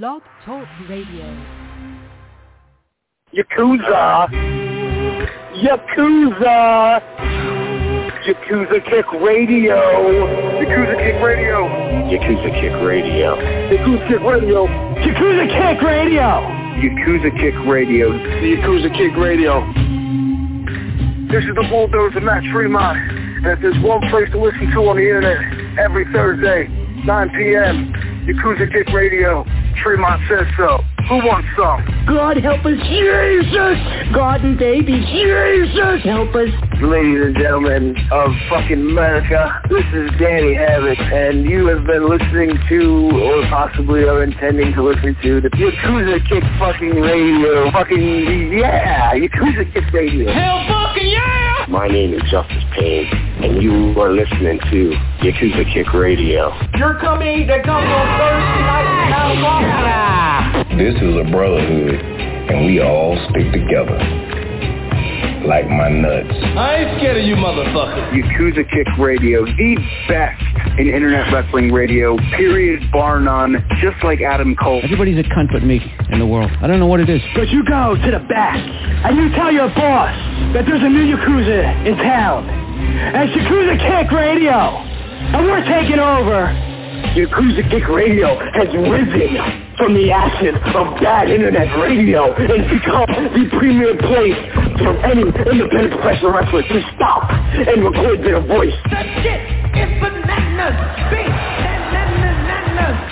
Blog Talk Radio. Yakuza. Yakuza. Yakuza Kick Radio. Yakuza Kick Radio. Yakuza Kick Radio. Yakuza Kick Radio. Yakuza Kick Radio. Yakuza Kick Radio. The Yakuza Kick Radio. This is the bulldozer Matt Tremont. And if there's one place to listen to on the internet every Thursday, 9 p.m., Yakuza Kick Radio. Tremont says so. Who wants some? God help us, Jesus! God and baby, Jesus help us! Ladies and gentlemen of fucking America, this is Danny Havoc, and you have been listening to, or possibly are intending to listen to, the Yakuza Kick fucking radio. Fucking, yeah! Yakuza Kick radio. Hell fucking yeah! My name is Justice Payne, and you are listening to Yakuza Kick Radio. Your company that comes on Thursday night at 9 o'clock. This is a brotherhood, and we all stick together. Like my nuts. I ain't scared of you motherfuckers. Yakuza Kick Radio, the best in internet wrestling radio, period, bar none, just like Adam Cole. Everybody's a cunt but me in the world. I don't know what it is. But you go to the back, and you tell your boss that there's a new Yakuza in town. And it's Yakuza Kick Radio. And we're taking over. Yakuza Kick Radio has risen from the ashes of bad internet radio and become the premier place for any independent professional wrestler to stop and record their voice. That shit is bananas. Big bananas.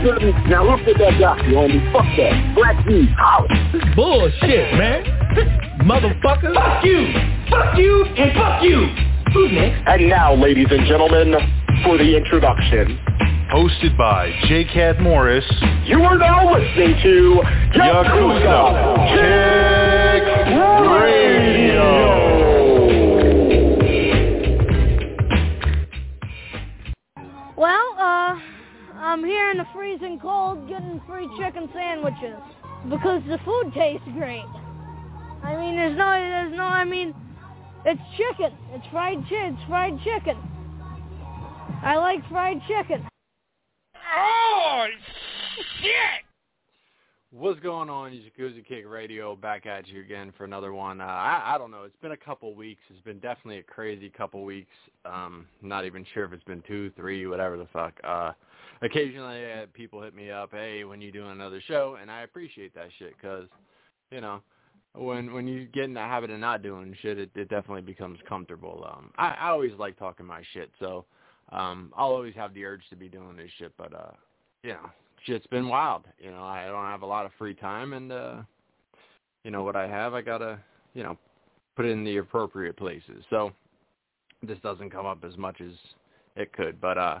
didn't. Now look at that guy, you homie. Fuck that. Black dude, holla. Bullshit, man. Motherfucker. Fuck you. Fuck you and fuck you. Who's next? And now, ladies and gentlemen, for the introduction. Hosted by J. Cat Morris, You are now listening to Yakuza Kick Radio. Well, uh, I'm here in the freezing cold getting free chicken sandwiches because the food tastes great. I mean, there's no, there's no, I mean, it's chicken. It's fried chicken. It's fried chicken. I like fried chicken. Oh, shit! What's going on, Yakuza Kick Radio? Back at you again for another one. Uh, I, I don't know. It's been a couple weeks. It's been definitely a crazy couple weeks. Um, not even sure if it's been two, three, whatever the fuck. Uh, occasionally, uh, people hit me up, hey, when you doing another show? And I appreciate that shit because, you know, when when you get in the habit of not doing shit, it, it definitely becomes comfortable. Um, I, I always like talking my shit, so um, I'll always have the urge to be doing this shit. But uh, you know, shit's been wild. You know, I don't have a lot of free time, and uh, you know what I have, I gotta you know put it in the appropriate places. So this doesn't come up as much as it could. But uh,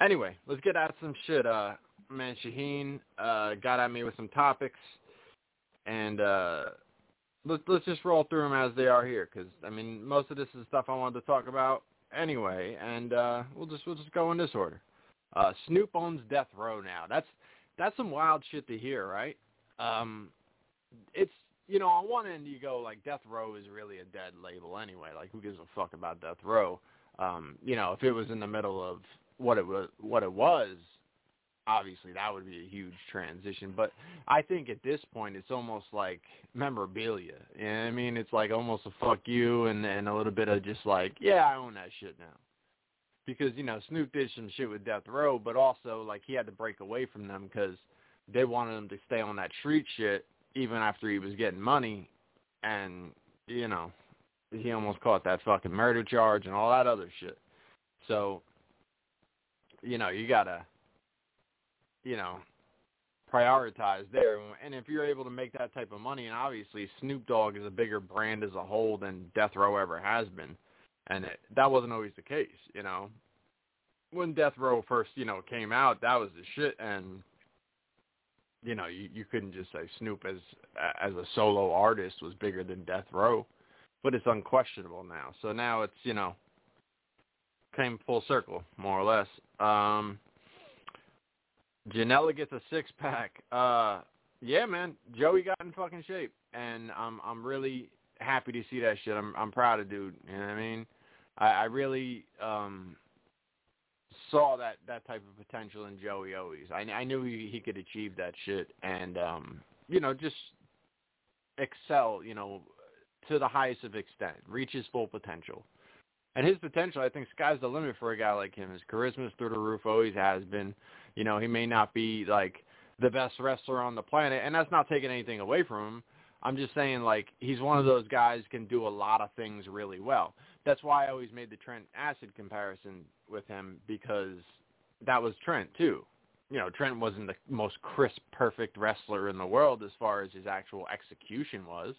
anyway, let's get at some shit. Uh, man, Shaheen uh, got at me with some topics, and uh, let's let's just roll through them as they are here, because I mean most of this is stuff I wanted to talk about anyway, and uh, we'll just we'll just go in this order. Uh, Snoop owns Death Row now. That's that's some wild shit to hear, right? Um, it's you know on one end you go like Death Row is really a dead label anyway. Like who gives a fuck about Death Row? Um, you know if it was in the middle of what it was what it was obviously that would be a huge transition. But I think at this point it's almost like memorabilia. You know I mean? It's like almost a fuck you and and a little bit of just like, yeah, I own that shit now. Because you know Snoop did some shit with Death Row, but also like he had to break away from them because they wanted him to stay on that street shit even after he was getting money, and you know he almost caught that fucking murder charge and all that other shit. So you know you gotta you know, prioritize there. And if you're able to make that type of money, and obviously Snoop Dogg is a bigger brand as a whole than Death Row ever has been, and it, that wasn't always the case, you know. When Death Row first, you know, came out, that was the shit, and you know, you, you couldn't just say Snoop as as a solo artist was bigger than Death Row, but it's unquestionable now. So now it's you know came full circle more or less. Um, Janela gets a six pack. Uh, yeah, man, Joey got in fucking shape, and I'm I'm really happy to see that shit. I'm I'm proud of dude. You know what I mean? I, I really um saw that that type of potential in Joey always. I I knew he he could achieve that shit, and um you know just excel. You know to the highest of extent, reach his full potential. And his potential, I think, sky's the limit for a guy like him. His charisma's through the roof, always has been. You know, he may not be like the best wrestler on the planet, and that's not taking anything away from him. I'm just saying, like, he's one of those guys can do a lot of things really well. That's why I always made the Trent Acid comparison with him because that was Trent too. You know, Trent wasn't the most crisp, perfect wrestler in the world as far as his actual execution was.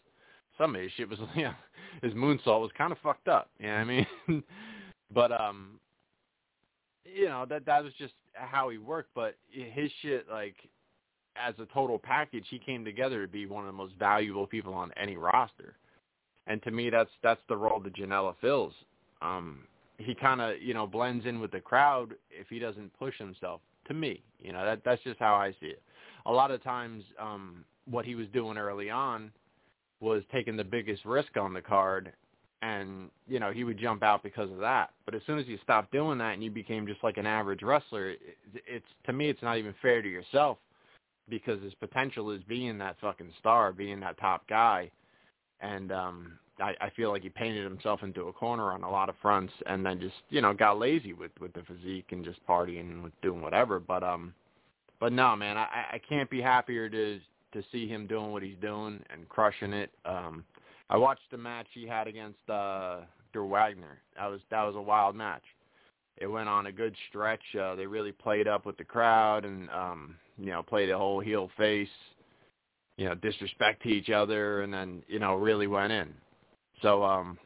Some of his shit was, you know, his moonsault was kind of fucked up. You know what I mean? but um, you know that that was just how he worked. But his shit, like as a total package, he came together to be one of the most valuable people on any roster. And to me, that's that's the role that Janela fills. Um, he kind of you know blends in with the crowd if he doesn't push himself. To me, you know that that's just how I see it. A lot of times, um, what he was doing early on was taking the biggest risk on the card, and you know he would jump out because of that. But as soon as you stopped doing that and you became just like an average wrestler, it, it's to me it's not even fair to yourself because his potential is being that fucking star, being that top guy. And um I, I feel like he painted himself into a corner on a lot of fronts and then just, you know, got lazy with with the physique and just partying and doing whatever. But um but no man, I, I can't be happier to to see him doing what he's doing and crushing it. Um I watched the match he had against uh Drew Wagner. That was that was a wild match. It went on a good stretch. Uh, they really played up with the crowd and um you know, played the whole heel face, you know, disrespect to each other, and then you know really went in. So um,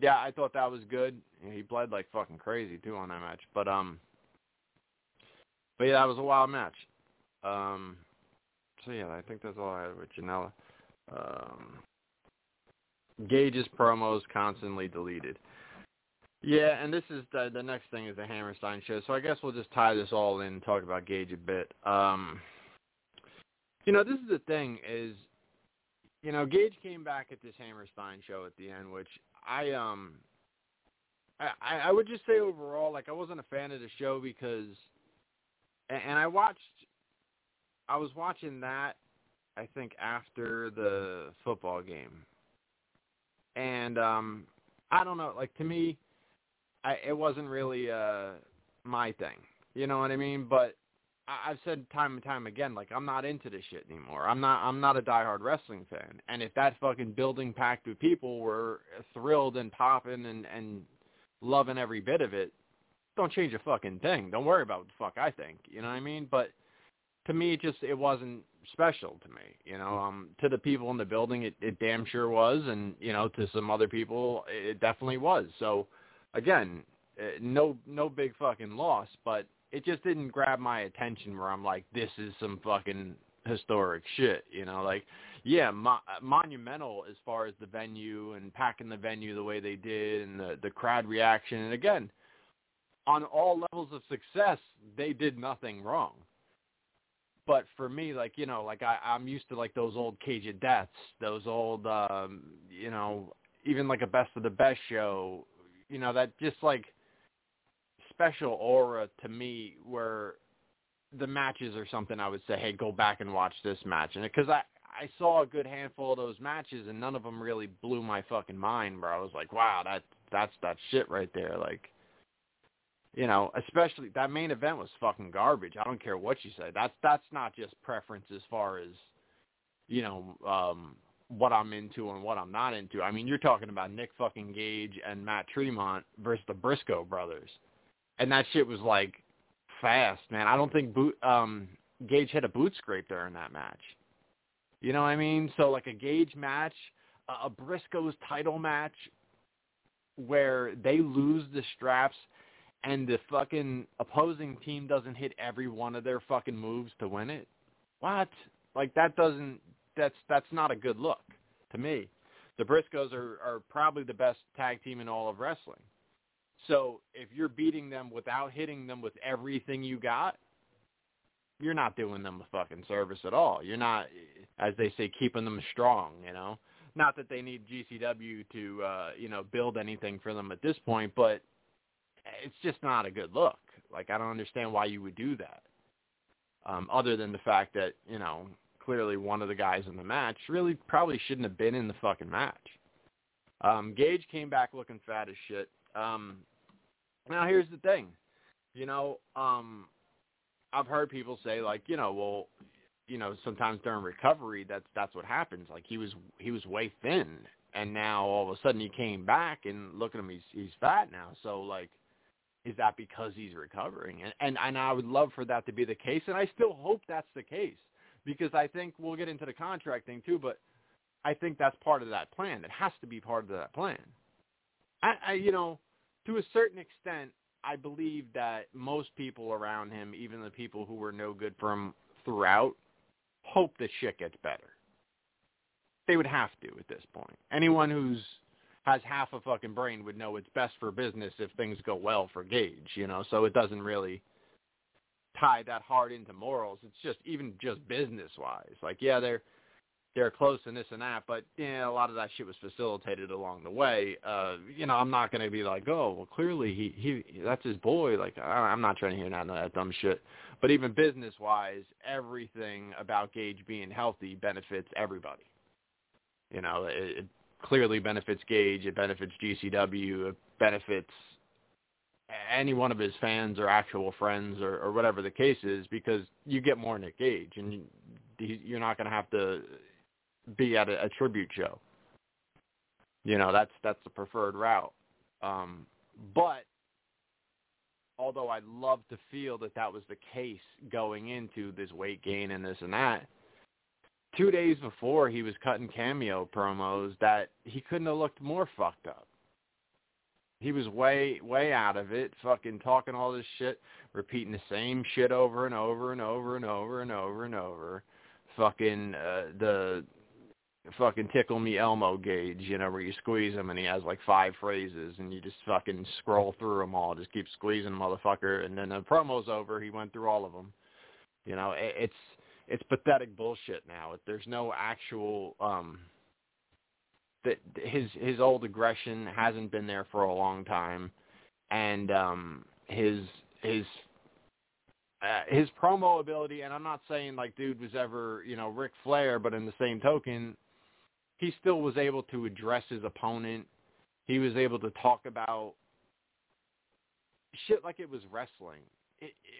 yeah, I thought that was good. He bled like fucking crazy too on that match, but um, but yeah, that was a wild match. Um, so yeah, I think that's all I had with Janela. Um, Gage's promos constantly deleted. Yeah, and this is the the next thing is the Hammerstein show. So I guess we'll just tie this all in and talk about Gage a bit. Um, you know, this is the thing is, you know, Gage came back at this Hammerstein show at the end, which I um, I I would just say overall, like I wasn't a fan of the show because, and, and I watched, I was watching that, I think after the football game, and um, I don't know, like to me I, it wasn't really uh my thing. You know what I mean? But I, I've said time and time again, like I'm not into this shit anymore. I'm not. I'm not a diehard wrestling fan. And if that fucking building packed with people were thrilled and popping and and loving every bit of it, don't change a fucking thing. Don't worry about what the fuck I think. You know what I mean? But to me, it just it wasn't special to me. You know, um, to the people in the building, it, it damn sure was, and you know, to some other people, it definitely was. So again, uh, no no big fucking loss, but it just didn't grab my attention where I'm like, this is some fucking historic shit, you know, like yeah, mo- monumental as far as the venue and packing the venue the way they did and the the crowd reaction and again, on all levels of success, they did nothing wrong. But for me, like you know, like I, I'm used to like those old Cage of Deaths, those old, um, you know, even like a Best of the Best show, you know that just like special aura to me where the matches are something I would say, hey, go back and watch this match, and because I I saw a good handful of those matches, and none of them really blew my fucking mind. Where I was like, wow, that that's that shit right there. Like, you know, especially that main event was fucking garbage. I don't care what you say. That's that's not just preference as far as you know um what I'm into and what I'm not into. I mean, you're talking about Nick fucking Gage and Matt Tremont versus the Briscoe brothers, and that shit was like fast, man. I don't think boot, um, Gage had a boot scrape during that match. You know what I mean? So like a Gage match, a Briscoe's title match, where they lose the straps and the fucking opposing team doesn't hit every one of their fucking moves to win it. what? Like that doesn't that's that's not a good look to me. The Briscoes are are probably the best tag team in all of wrestling. So if you're beating them without hitting them with everything you got, you're not doing them a fucking service at all. You're not, as they say, keeping them strong. You know, not that they need GCW to, uh, you know, build anything for them at this point, but it's just not a good look. Like I don't understand why you would do that. Um, other than the fact that you know clearly one of the guys in the match really probably shouldn't have been in the fucking match. Um, Gage came back looking fat as shit. Um, now here's the thing, you know, um, I've heard people say like, you know, well, you know, sometimes during recovery, that's that's what happens. Like he was he was way thin, and now all of a sudden he came back, and look at him, he's he's fat now. So like, is that because he's recovering? And and and I would love for that to be the case, and I still hope that's the case because I think we'll get into the contract thing too, but I think that's part of that plan. It has to be part of that plan. I, I you know, to a certain extent, I believe that most people around him, even the people who were no good for him throughout, hope that shit gets better. They would have to at this point. Anyone who's has half a fucking brain would know it's best for business if things go well for Gage, you know, so it doesn't really tie that hard into morals. It's just even just business wise. Like, yeah, they're they're close and this and that, but yeah, a lot of that shit was facilitated along the way. Uh, you know, I'm not to be like, oh, well, clearly he he that's his boy. Like, I, I'm not trying to hear none of that dumb shit. But even business wise, everything about Gage being healthy benefits everybody. You know, it, it clearly benefits Gage. It benefits GCW. It benefits any one of his fans or actual friends or, or whatever the case is because you get more Nick Gage and you're not going to have to be at a, a tribute show. You know, that's that's the preferred route. Um, but although I'd love to feel that that was the case going into this weight gain and this and that, two days before he was cutting cameo promos that he couldn't have looked more fucked up. He was way way out of it, fucking talking all this shit, repeating the same shit over and over and over and over and over and over. Fucking uh, the fucking tickle me Elmo Gage, you know, where you squeeze him and he has like five phrases and you just fucking scroll through them all, just keep squeezing the motherfucker. And then the promo's over, he went through all of them. You know, it, it's it's pathetic bullshit now. There's no actual um that his his old aggression hasn't been there for a long time, and um his his uh, his promo ability, and I'm not saying like dude was ever, you know, Ric Flair, but in the same token, he still was able to address his opponent. He was able to talk about shit like it was wrestling.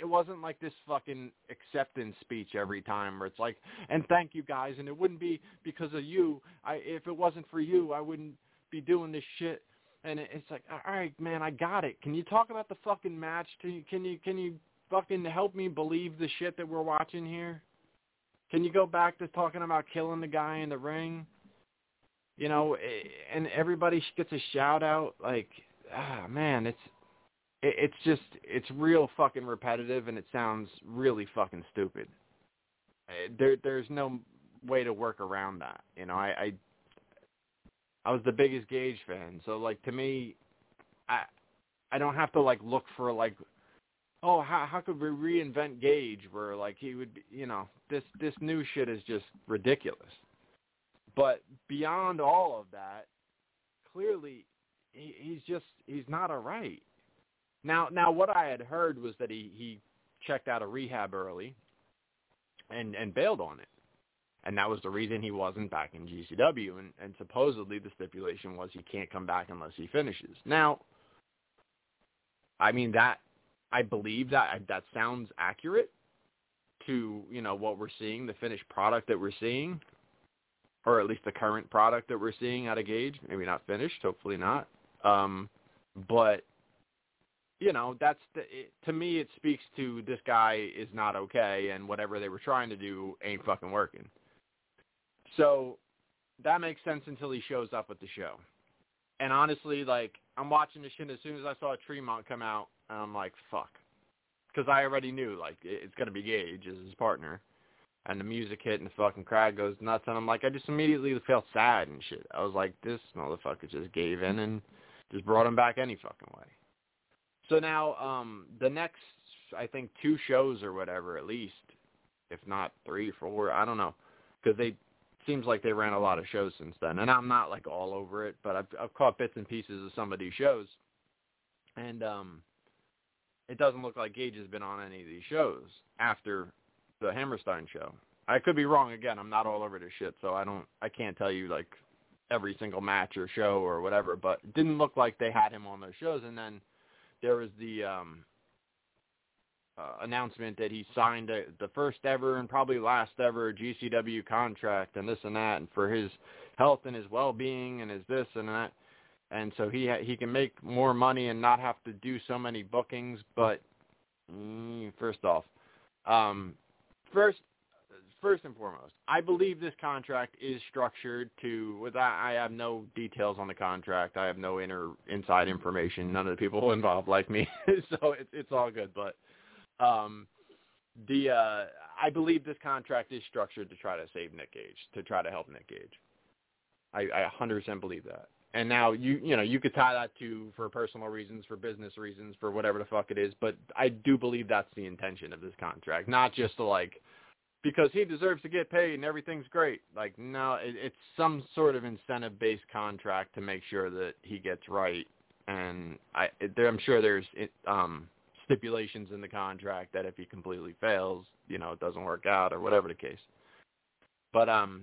It, wasn't like this fucking acceptance speech every time where it's like, and thank you guys, and it wouldn't be because of you. I if it wasn't for you, I wouldn't be doing this shit. And it's like, all right, man, I got it. Can you talk about the fucking match? Can you can you can you fucking help me believe the shit that we're watching here? Can you go back to talking about killing the guy in the ring? you know, eh, and everybody gets a shout out. Like, ah, man, it's it's just it's real fucking repetitive, and it sounds really fucking stupid. Eh, there there's no way to work around that. You know, I I, I was the biggest Gage fan, so like to me, I I don't have to like look for like oh how how could we reinvent Gage where like he would be, you know this this new shit is just ridiculous. But beyond all of that, clearly he, he's just he's not a right. Now now what I had heard was that he he checked out of rehab early and and bailed on it. And that was the reason he wasn't back in GCW and, and supposedly the stipulation was he can't come back unless he finishes. Now I mean that I believe that that sounds accurate to, you know, what we're seeing, the finished product that we're seeing or at least the current product that we're seeing out of Gage. Maybe not finished, hopefully not. Um, but you know, that's the, it, to me it speaks to this guy is not okay, and whatever they were trying to do ain't fucking working. So that makes sense until he shows up at the show. And honestly, like I'm watching the shit. As soon as I saw Tremont come out, I'm like, fuck, because I already knew like it's gonna be Gage as his partner. and the music hit and the fucking crowd goes nuts and I'm like I just immediately felt sad and shit. I was like this motherfucker just gave in and just brought him back any fucking way. So now um the next I think two shows or whatever at least if not three, four, I don't know, because they seems like they ran a lot of shows since then. And I'm not like all over it, but I've I've caught bits and pieces of some of these shows, and um, it doesn't look like Gage has been on any of these shows after the Hammerstein show. I could be wrong again. I'm not all over this shit, so I don't I can't tell you like every single match or show or whatever, but it didn't look like they had him on those shows. And then there was the um uh, announcement that he signed a, the first ever and probably last ever GCW contract and this and that, and for his health and his well-being and his this and that, and so he ha- he can make more money and not have to do so many bookings. But mm, first off, um, first first and foremost, I believe this contract is structured to. With that, I have no details on the contract. I have no inner inside information. None of the people involved like me, so it's it's all good. But um, the uh, I believe this contract is structured to try to save Nick Gage, to try to help Nick Gage. I, I 100% believe that. And now you you know you could tie that to for personal reasons, for business reasons, for whatever the fuck it is. But I do believe that's the intention of this contract, not just to like because he deserves to get paid and everything's great. Like no, it, it's some sort of incentive based contract to make sure that he gets right. And I it, I'm sure there's um stipulations in the contract that if he completely fails, you know, it doesn't work out or whatever the case. But um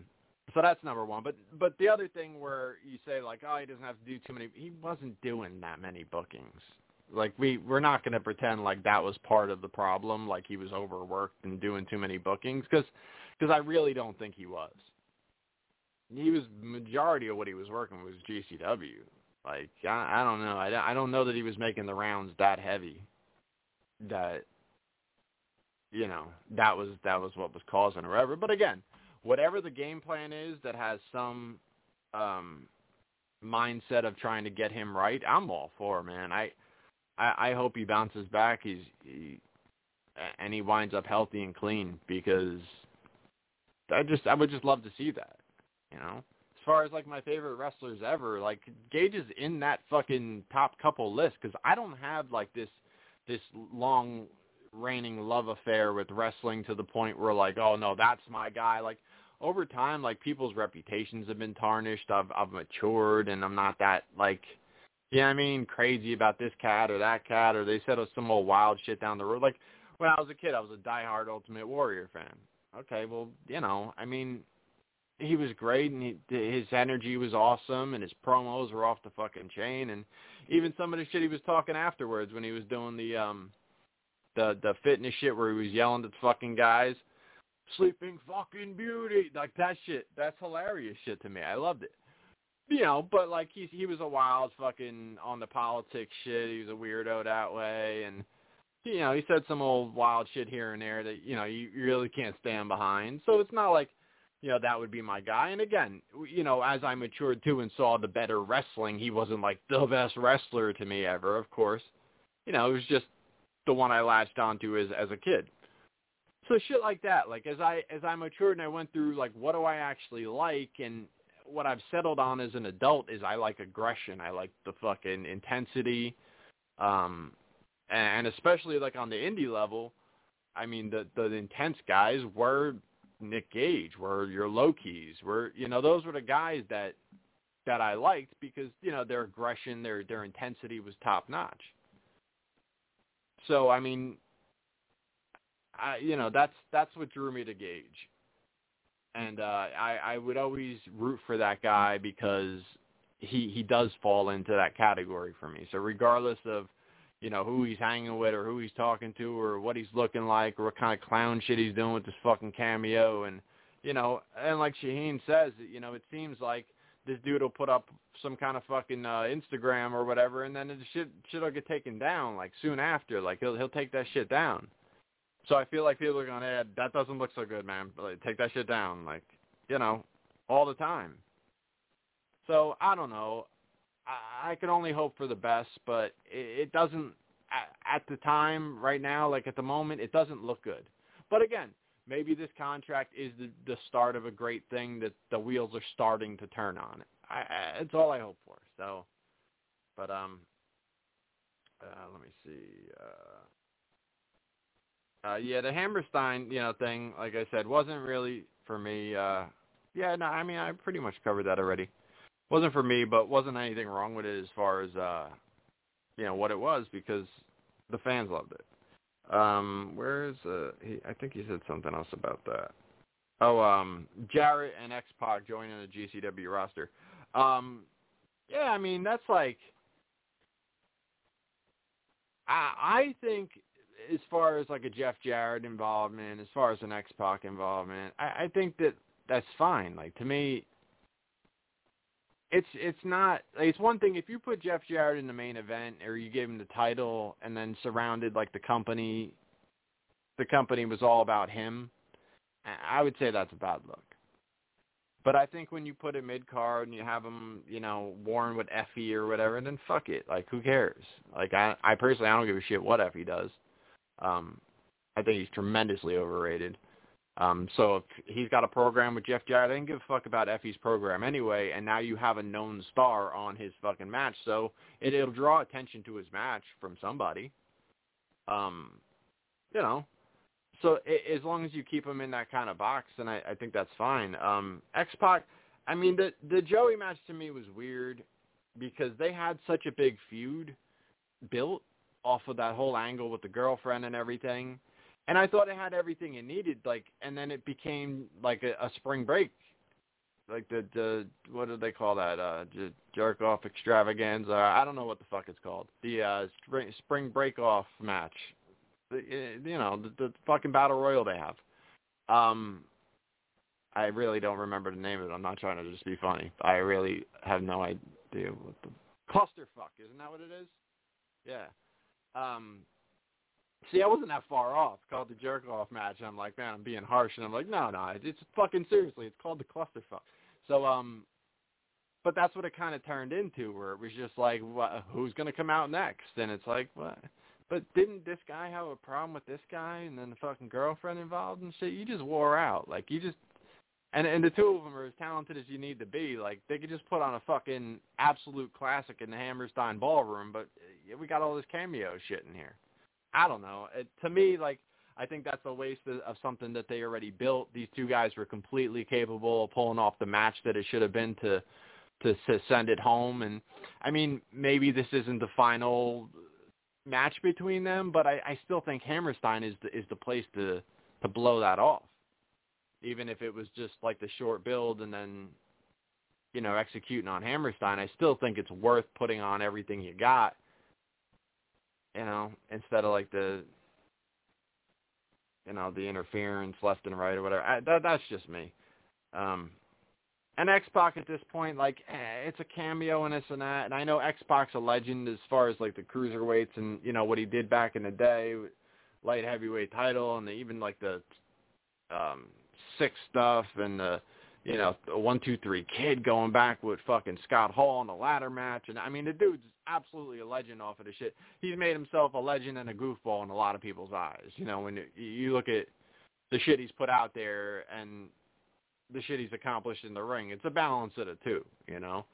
so that's number one. But but the other thing where you say like, oh, he doesn't have to do too many he wasn't doing that many bookings. Like we we're not going to pretend like that was part of the problem, like he was overworked and doing too many bookings cuz cuz I really don't think he was. He was majority of what he was working was GCW. Like I, I don't know. I, I don't know that he was making the rounds that heavy that you know that was that was what was causing or whatever. But again, whatever the game plan is that has some um mindset of trying to get him right, I'm all for man. I I, I hope he bounces back. He's he, and he winds up healthy and clean because I just I would just love to see that. You know, as far as like my favorite wrestlers ever, like Gage is in that fucking top couple list because I don't have like this this long reigning love affair with wrestling to the point where like, oh no, that's my guy. Like over time, like people's reputations have been tarnished. I've I've matured and I'm not that like yeah, I mean, crazy about this cat or that cat or they said some old wild shit down the road. Like when I was a kid, I was a diehard Ultimate Warrior fan. Okay, well, you know, I mean, he was great and he, his energy was awesome and his promos were off the fucking chain and even some of the shit he was talking afterwards when he was doing the um the the fitness shit where he was yelling at the fucking guys sleeping fucking beauty like that shit that's hilarious shit to me i loved it you know but like he he was a wild fucking on the politics shit he was a weirdo that way and you know he said some old wild shit here and there that you know you really can't stand behind so it's not like you know, that would be my guy. And again, you know, as I matured too and saw the better wrestling, he wasn't like the best wrestler to me ever, of course. You know, it was just the one I latched onto as as a kid. So shit like that. Like as I as I matured and I went through like what do I actually like and what I've settled on as an adult is I like aggression. I like the fucking intensity. Um and especially like on the indie level, I mean the the intense guys were Nick Gage, were your Low Kis, were you know those were the guys that that I liked because you know their aggression, their their intensity was top notch. So I mean, I you know that's that's what drew me to Gage, and uh, I I would always root for that guy because he he does fall into that category for me. So regardless of you know, who he's hanging with or who he's talking to or what he's looking like or what kind of clown shit he's doing with this fucking cameo and you know, and like Shaheen says, you know, it seems like this dude will put up some kind of fucking uh, Instagram or whatever and then the shit shit'll get taken down like soon after. Like he'll he'll take that shit down. So I feel like people are going, "Hey, that doesn't look so good, man. Like, take that shit down." Like, you know, all the time. So I don't know. I, can only hope for the best, but it, it doesn't at, at the time right now, like at the moment, it doesn't look good. But again, maybe this contract is the the start of a great thing that the wheels are starting to turn on. I, I it's all I hope for. So, but um, uh, let me see. Uh, uh, yeah, the Hammerstein, you know, thing, like I said, wasn't really for me. Uh, yeah, no, I mean, I pretty much covered that already. Wasn't for me, but wasn't anything wrong with it as far as, uh, you know, what it was because the fans loved it. Um, where's uh he I think he said something else about that. Oh, um Jarrett and X Pac joining the GCW roster. Um yeah, I mean that's like I I think as far as like a Jeff Jarrett involvement, as far as an X Pac involvement, I, I think that that's fine. Like to me it's it's not it's one thing if you put Jeff Jarrett in the main event or you give him the title and then surrounded like the company the company was all about him I would say that's a bad look. But I think when you put a mid card and you have him, you know, worn with Effy or whatever, then fuck it. Like who cares? Like I I personally I don't give a shit what Effy does. Um I think he's tremendously overrated. Um, so if he's got a program with Jeff Jarrett, I didn't give a fuck about Effy's program anyway, and now you have a known star on his fucking match, so it, it'll draw attention to his match from somebody. Um, you know, so it, as long as you keep him in that kind of box, then I, I think that's fine. Um, X Pac, I mean the the Joey match to me was weird because they had such a big feud built off of that whole angle with the girlfriend and everything and I thought it had everything it needed. Like, and then it became like a, a spring break, like the the what do they call that? Uh, jerk off extravaganza. I don't know what the fuck it's called. The uh, spring spring break off match. The, you know, the, the fucking battle royal they have. Um, I really don't remember the name of it. I'm not trying to just be funny. I really have no idea what the clusterfuck isn't that what it is? Yeah. Um, See, I wasn't that far off. It's called the jerk off match. and I'm like, man, I'm being harsh, and I'm like, no, no, it's fucking seriously. It's called the clusterfuck. So, um, but that's what it kind of turned into, where it was just like, what, who's gonna come out next? And it's like, what? But didn't this guy have a problem with this guy, and then the fucking girlfriend involved and shit? You just wore out. Like you just, and and the two of them are as talented as you need to be. Like they could just put on a fucking absolute classic in the Hammerstein Ballroom, but uh, we got all this cameo shit in here. I don't know. It, to me, like I think that's a waste of, of something that they already built. These two guys were completely capable of pulling off the match that it should have been to to, to send it home. And I mean, maybe this isn't the final match between them, but I, I still think Hammerstein is the, is the place to to blow that off. Even if it was just like the short build and then you know executing on Hammerstein, I still think it's worth putting on everything you got you know, instead of like the, you know, the interference left and right or whatever. I, that that's just me. Um, and X Pac at this point, like, eh, it's a cameo and this and that. And I know X Pac's a legend as far as like the cruiserweights and you know what he did back in the day, light heavyweight title, and the, even like the um six stuff and the you know, a one two three kid going back with fucking Scott Hall in the ladder match, and I mean the dude's absolutely a legend off of the shit. He's made himself a legend and a goofball in a lot of people's eyes. You know, when you look at the shit he's put out there and the shit he's accomplished in the ring, it's a balance of the two. You know,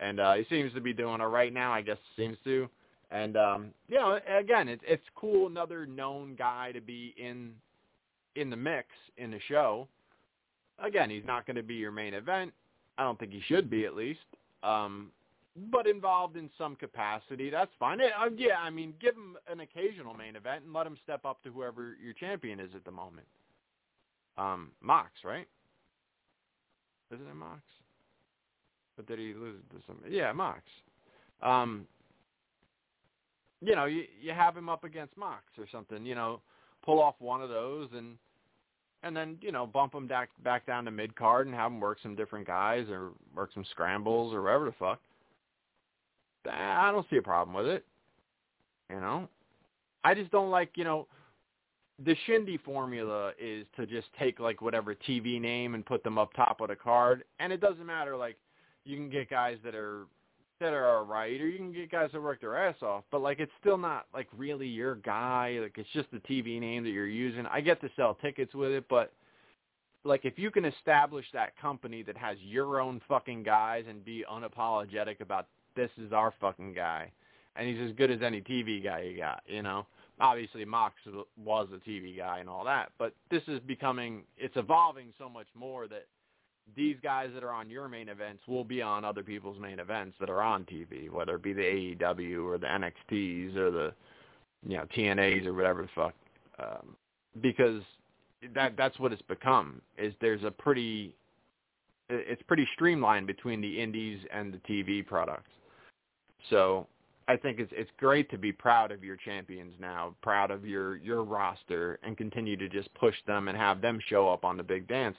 and uh, he seems to be doing it right now. I guess seems to. And um, you know, again, it's it's cool another known guy to be in in the mix in the show Again, he's not going to be your main event. I don't think he should be at least. Um, but involved in some capacity, that's fine. Uh, yeah, I mean, give him an occasional main event and let him step up to whoever your champion is at the moment. Um, Mox, right? Isn't it Mox? But did he lose to some? Yeah, Mox. Um, you know, you you have him up against Mox or something. You know, pull off one of those and and then you know bump them back back down to mid card and have them work some different guys or work some scrambles or whatever the fuck. I don't see a problem with it. You know, I just don't like you know the Shindy formula is to just take like whatever TV name and put them up top of the card, and it doesn't matter. Like you can get guys that are that are alright, or you can get guys that work their ass off, but like it's still not like really your guy. Like it's just the TV name that you're using. I get to sell tickets with it, but like if you can establish that company that has your own fucking guys and be unapologetic about this is our fucking guy, and he's as good as any TV guy you got, you know. Obviously, Mox was a TV guy and all that, but this is becoming, it's evolving so much more that these guys that are on your main events will be on other people's main events that are on TV, whether it be the AEW or the NXTs or the, you know, TNAs or whatever the fuck, um, because that that's what it's become. Is there's a pretty, it's pretty streamlined between the indies and the TV products. So I think it's it's great to be proud of your champions now, proud of your your roster, and continue to just push them and have them show up on the big dance.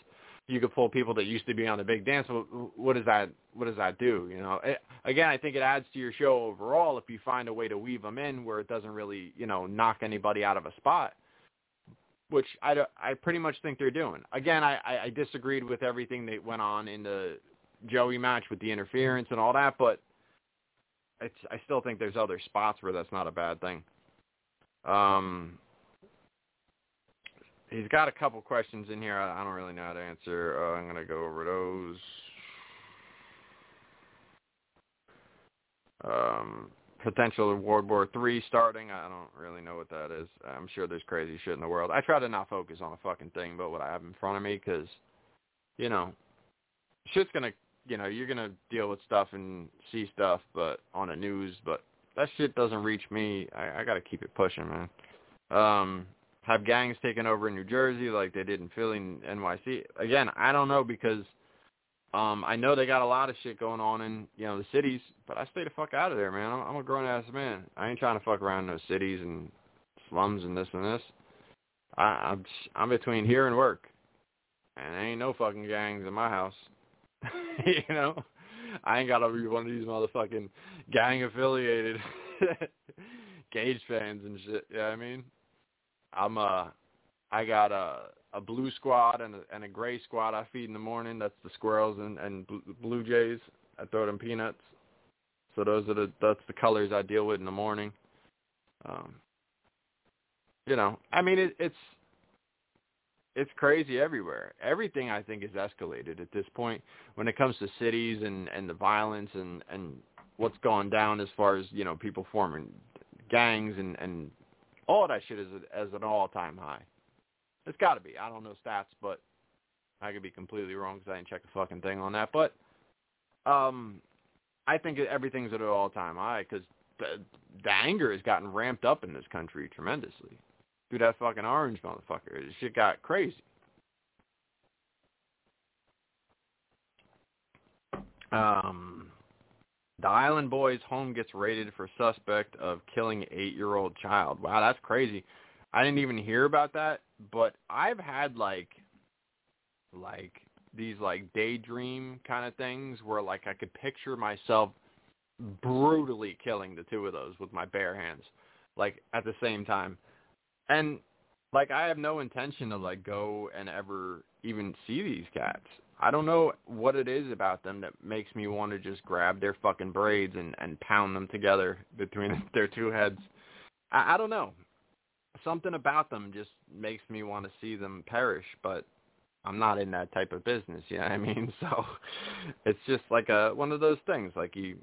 You could pull people that used to be on the big dance. What does that What does that do? You know, it, again, I think it adds to your show overall if you find a way to weave them in where it doesn't really you know knock anybody out of a spot, which I I pretty much think they're doing. Again, I I disagreed with everything that went on in the Joey match with the interference and all that, but it's, I still think there's other spots where that's not a bad thing. Um, he's got a couple questions in here. I, I don't really know how to answer. Uh, I'm gonna go over those. Um, potential of World War Three starting. I don't really know what that is. I'm sure there's crazy shit in the world. I try to not focus on a fucking thing, but what I have in front of me, because you know, shit's gonna you know, you're gonna deal with stuff and see stuff, but on the news, but that shit doesn't reach me. I, I gotta keep it pushing, man. Um, have gangs taken over in New Jersey like they did in Philly and NYC? Again, I don't know because um, I know they got a lot of shit going on in you know the cities, but I stay the fuck out of there, man. I'm, I'm a grown ass man. I ain't trying to fuck around in those cities and slums and this and this. I, I'm I'm between here and work, and there ain't no fucking gangs in my house. you know, I ain't gotta be one of these motherfucking gang affiliated Gage fans and shit. Yeah, you know I mean, I'm uh, I got a a blue squad and a, and a gray squad I feed in the morning. That's the squirrels and and blue jays. I throw them peanuts. So those are the that's the colors I deal with in the morning. Um, you know, I mean it, it's it's crazy everywhere. Everything I think is escalated at this point when it comes to cities and and the violence and and what's gone down as far as you know people forming gangs and and all that shit is as an all time high. It's got to be. I don't know stats, but I could be completely wrong because I didn't check the fucking thing on that. But um, I think everything's at an all time high because the the anger has gotten ramped up in this country tremendously Dude, that fucking orange motherfucker. This shit got crazy. Um, the Island Boys home gets raided for suspect of killing eight-year-old child. Wow, that's crazy. I didn't even hear about that, but I've had like, like these like daydream kind of things where like I could picture myself brutally killing the two of those with my bare hands, like at the same time. And like I have no intention to like go and ever even see these cats. I don't know what it is about them that makes me want to just grab their fucking braids and and pound them together between their two heads. I, I don't know. Something about them just makes me want to see them perish, but I'm not in that type of business, you know what I mean? So it's just like a one of those things like you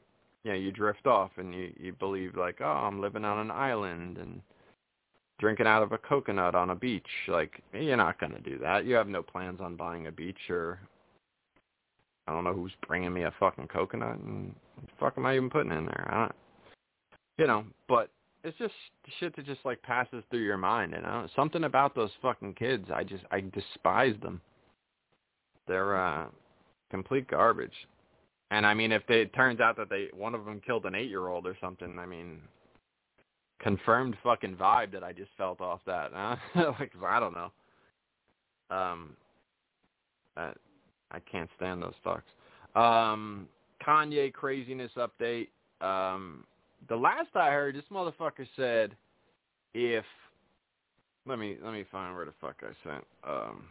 you know, you drift off and you you believe like, "Oh, I'm living on an island and drinking out of a coconut on a beach. Like, you're not going to do that. You have no plans on buying a beach or I don't know who's bringing me a fucking coconut and what the fuck am I even putting in there? I don't, you know, but it's just shit that just like passes through your mind, you know. Something about those fucking kids, I just I despise them. They're uh complete garbage. And I mean, if they, it turns out that they one of them killed an eight year old or something, I mean, confirmed fucking vibe that I just felt off that. Huh? like I don't know. Um, I, I can't stand those talks. Um, Kanye craziness update. Um, the last I heard, this motherfucker said, if let me let me find where the fuck I sent. Um,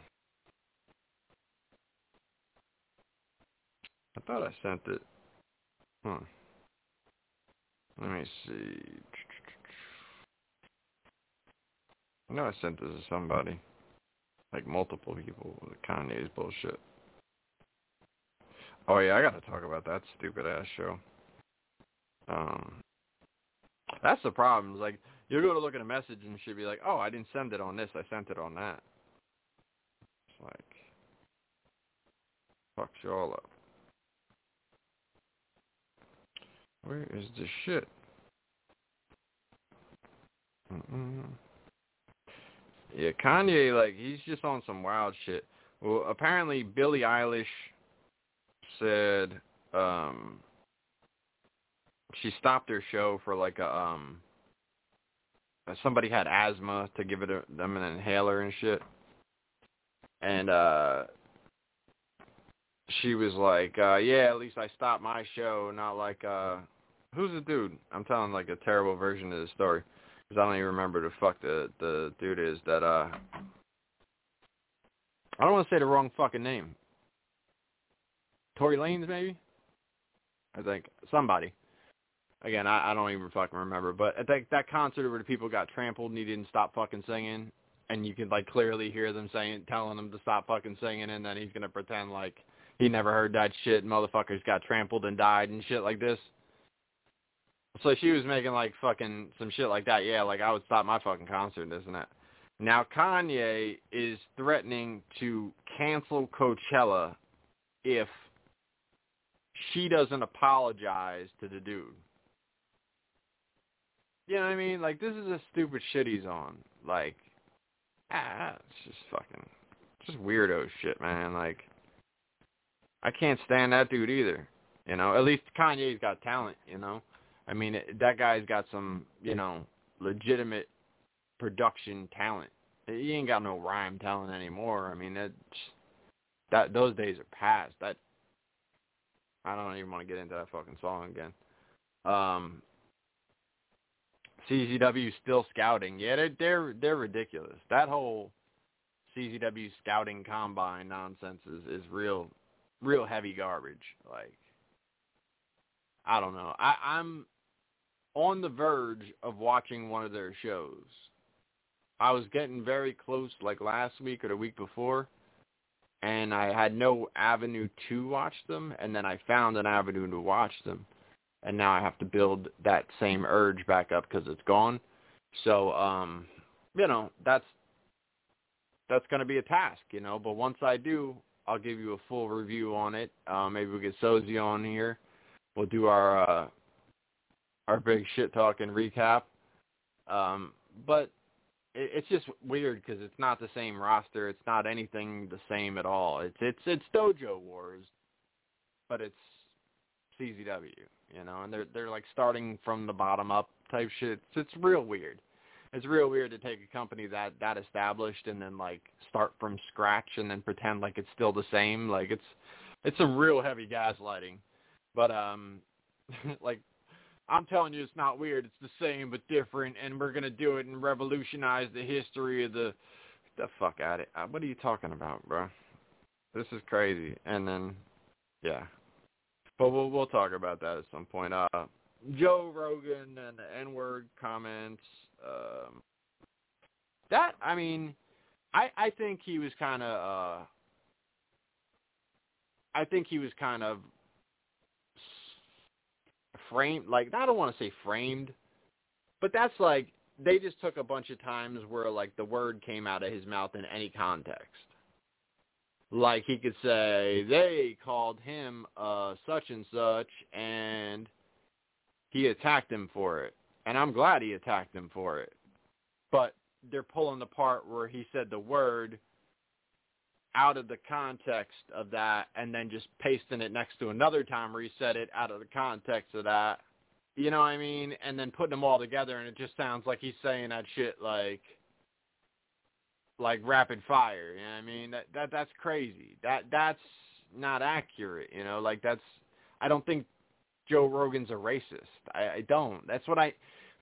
I thought I sent it. Huh. Let me see. I know I sent this to somebody. Like multiple people. With Kanye's bullshit. Oh yeah, I gotta talk about that stupid ass show. Um, that's the problem. Is like you go to look at a message and she'd be like, "Oh, I didn't send it on this. I sent it on that." It's like fucks you all up. Where is the shit? Mm-mm. Yeah, Kanye, like, he's just on some wild shit. Well, apparently Billie Eilish said um she stopped her show for like a um somebody had asthma to give it a, them an inhaler and shit. And uh she was like, uh yeah, at least I stopped my show, not like uh who's the dude? I'm telling like a terrible version of the story because I don't even remember the fuck the the dude is that uh I don't want to say the wrong fucking name. Tory Lanez maybe? I think somebody. Again, I, I don't even fucking remember, but at that that concert where the people got trampled and he didn't stop fucking singing, and you can like clearly hear them saying, telling him to stop fucking singing, and then he's gonna pretend like he never heard that shit. And motherfuckers got trampled and died and shit like this. So she was making like fucking some shit like that. Yeah, like I would stop my fucking concert isn't that. Now Kanye is threatening to cancel Coachella if she doesn't apologize to the dude. You know what I mean? Like this is a stupid shit he's on. Like ah, it's just fucking just weirdo shit, man. Like I can't stand that dude either. You know, at least Kanye's got talent, you know. I mean, that guy's got some, you know, legitimate production talent. He ain't got no rhyme talent anymore. I mean, that that those days are past. That I don't even want to get into that fucking song again. Um, CZW still scouting. Yeah, they're they're they're ridiculous. That whole CZW scouting combine nonsense is is real real heavy garbage. Like I don't know. I, I'm on the verge of watching one of their shows. I was getting very close like last week or the week before and I had no avenue to watch them and then I found an avenue to watch them and now I have to build that same urge back up cuz it's gone. So um you know, that's that's going to be a task, you know, but once I do, I'll give you a full review on it. Uh, maybe we'll get Sozi on here. We'll do our uh, our big shit talking recap. Um, but it's just weird because it's not the same roster. It's not anything the same at all. It's it's it's Dojo Wars, but it's CZW, you know, and they're they're like starting from the bottom up type shit. It's, it's real weird. It's real weird to take a company that that established and then like start from scratch and then pretend like it's still the same. Like it's it's some real heavy gaslighting. But um like I'm telling you, it's not weird. It's the same but different, and we're gonna do it and revolutionize the history of the the fuck at it. Uh, what are you talking about, bro? This is crazy. And then, yeah, but we'll we'll talk about that at some point. Uh, Joe Rogan and the N word comments. Um, that I mean, I I think he was kind of. uh I think he was kind of framed like I don't want to say framed, but that's like they just took a bunch of times where like the word came out of his mouth in any context. Like he could say they called him uh such and such and he attacked him for it. And I'm glad he attacked him for it. But they're pulling the part where he said the word out of the context of that and then just pasting it next to another time said it out of the context of that. You know what I mean? And then putting them all together and it just sounds like he's saying that shit like like rapid fire, you know what I mean? That that that's crazy. That that's not accurate, you know? Like that's I don't think Joe Rogan's a racist. I, I don't. That's what I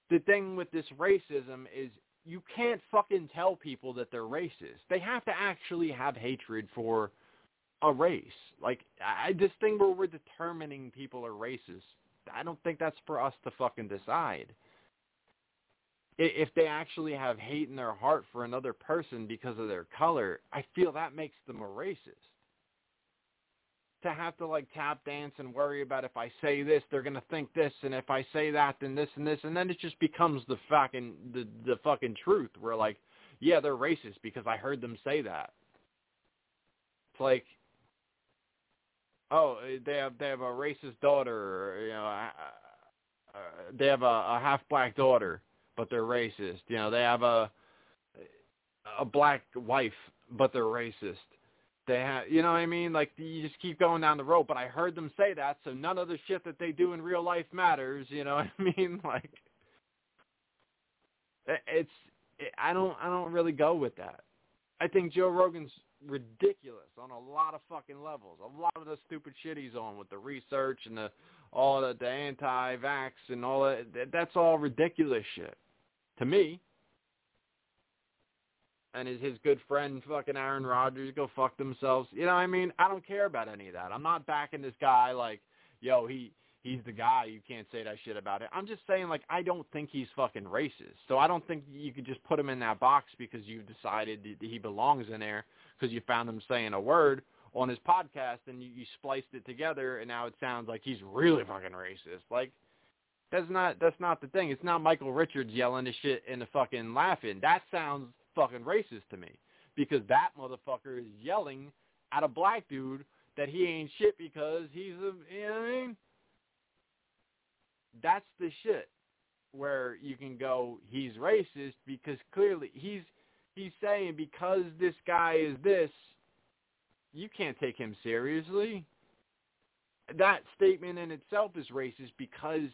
the thing with this racism is you can't fucking tell people that they're racist. They have to actually have hatred for a race. Like I, this thing where we're determining people are racist I don't think that's for us to fucking decide. If they actually have hate in their heart for another person because of their color, I feel that makes them a racist. To have to like tap dance and worry about if I say this, they're gonna think this, and if I say that, then this and this, and then it just becomes the fucking the the fucking truth. Where like, yeah, they're racist because I heard them say that. It's like, oh, they have they have a racist daughter, you know, uh, they have a, a half black daughter, but they're racist. You know, they have a a black wife, but they're racist. They have, you know what I mean? Like you just keep going down the road. But I heard them say that, so none of the shit that they do in real life matters. You know what I mean? Like it's, it, I don't, I don't really go with that. I think Joe Rogan's ridiculous on a lot of fucking levels. A lot of the stupid shit he's on with the research and the all the, the anti-vax and all that. That's all ridiculous shit to me. And his his good friend fucking Aaron Rodgers go fuck themselves. You know what I mean? I don't care about any of that. I'm not backing this guy like, yo, he he's the guy. You can't say that shit about it. I'm just saying, like, I don't think he's fucking racist. So I don't think you could just put him in that box because you've decided that he belongs in there because you found him saying a word on his podcast and you, you spliced it together and now it sounds like he's really fucking racist. Like, that's not that's not the thing. It's not Michael Richards yelling this shit and the fucking laughing. That sounds fucking racist to me. Because that motherfucker is yelling at a black dude that he ain't shit because he's a you know what I mean? That's the shit where you can go he's racist because clearly he's he's saying because this guy is this you can't take him seriously. That statement in itself is racist because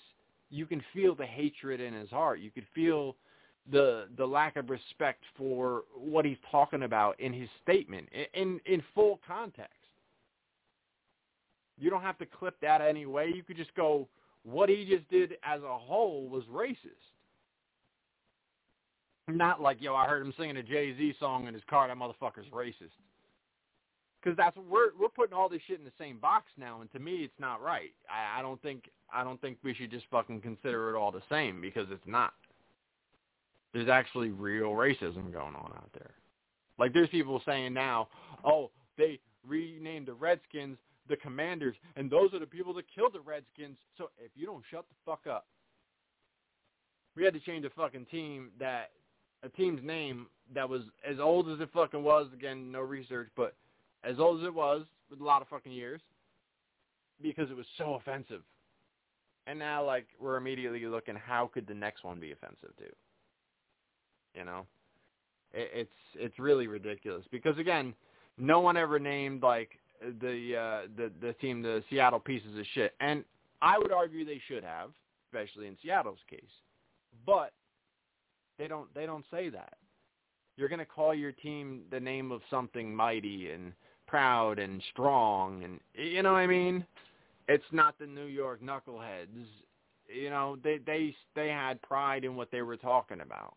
you can feel the hatred in his heart. You could feel the the lack of respect for what he's talking about in his statement in in full context you don't have to clip that anyway you could just go what he just did as a whole was racist. Not like, yo, I heard him singing a Jay-Z song in his car. That motherfucker's racist. Because that's we're we're putting all this shit in the same box now, and to me, it's not right. I, I don't think I don't think we should just fucking consider it all the same because it's not. There's actually real racism going on out there. Like there's people saying now, oh, they renamed the Redskins the commanders, and those are the people that killed the Redskins. So if you don't shut the fuck up, we had to change a fucking team that a team's name that was as old as it fucking was. Again, no research, but as old as it was with a lot of fucking years because it was so offensive. And now, like, we're immediately looking, how could the next one be offensive too? You know, it, it's it's really ridiculous because again, no one ever named like the uh, the the team, the Seattle pieces of shit. And I would argue they should have, especially in Seattle's case. But they don't they don't say that. You're to call your team the name of something mighty and proud and strong and you know what I mean? It's not the New York knuckleheads. You know, they they they had pride in what they were talking about.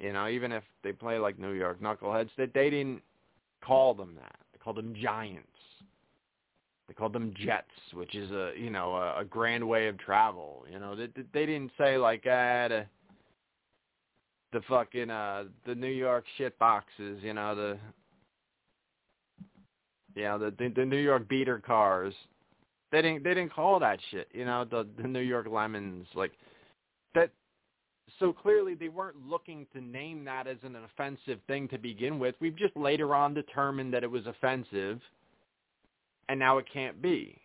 You know, even if they play like New York knuckleheads, that they didn't call them that They called them giants. They called them jets, which is a you know a, a grand way of travel. You know they they didn't say like ah the the fucking uh the New York shit boxes. You know the you know the the, the New York beater cars. They didn't they didn't call that shit. You know the the New York lemons like so clearly they weren't looking to name that as an offensive thing to begin with. We've just later on determined that it was offensive, and now it can't be.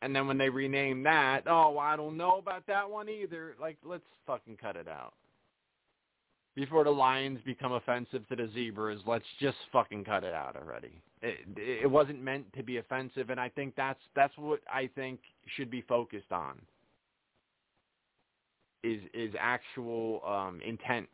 And then when they rename that, oh, I don't know about that one either. Like, let's fucking cut it out. Before the lions become offensive to the zebras, let's just fucking cut it out already. It, it wasn't meant to be offensive, and I think that's that's what I think should be focused on is is actual um, intent.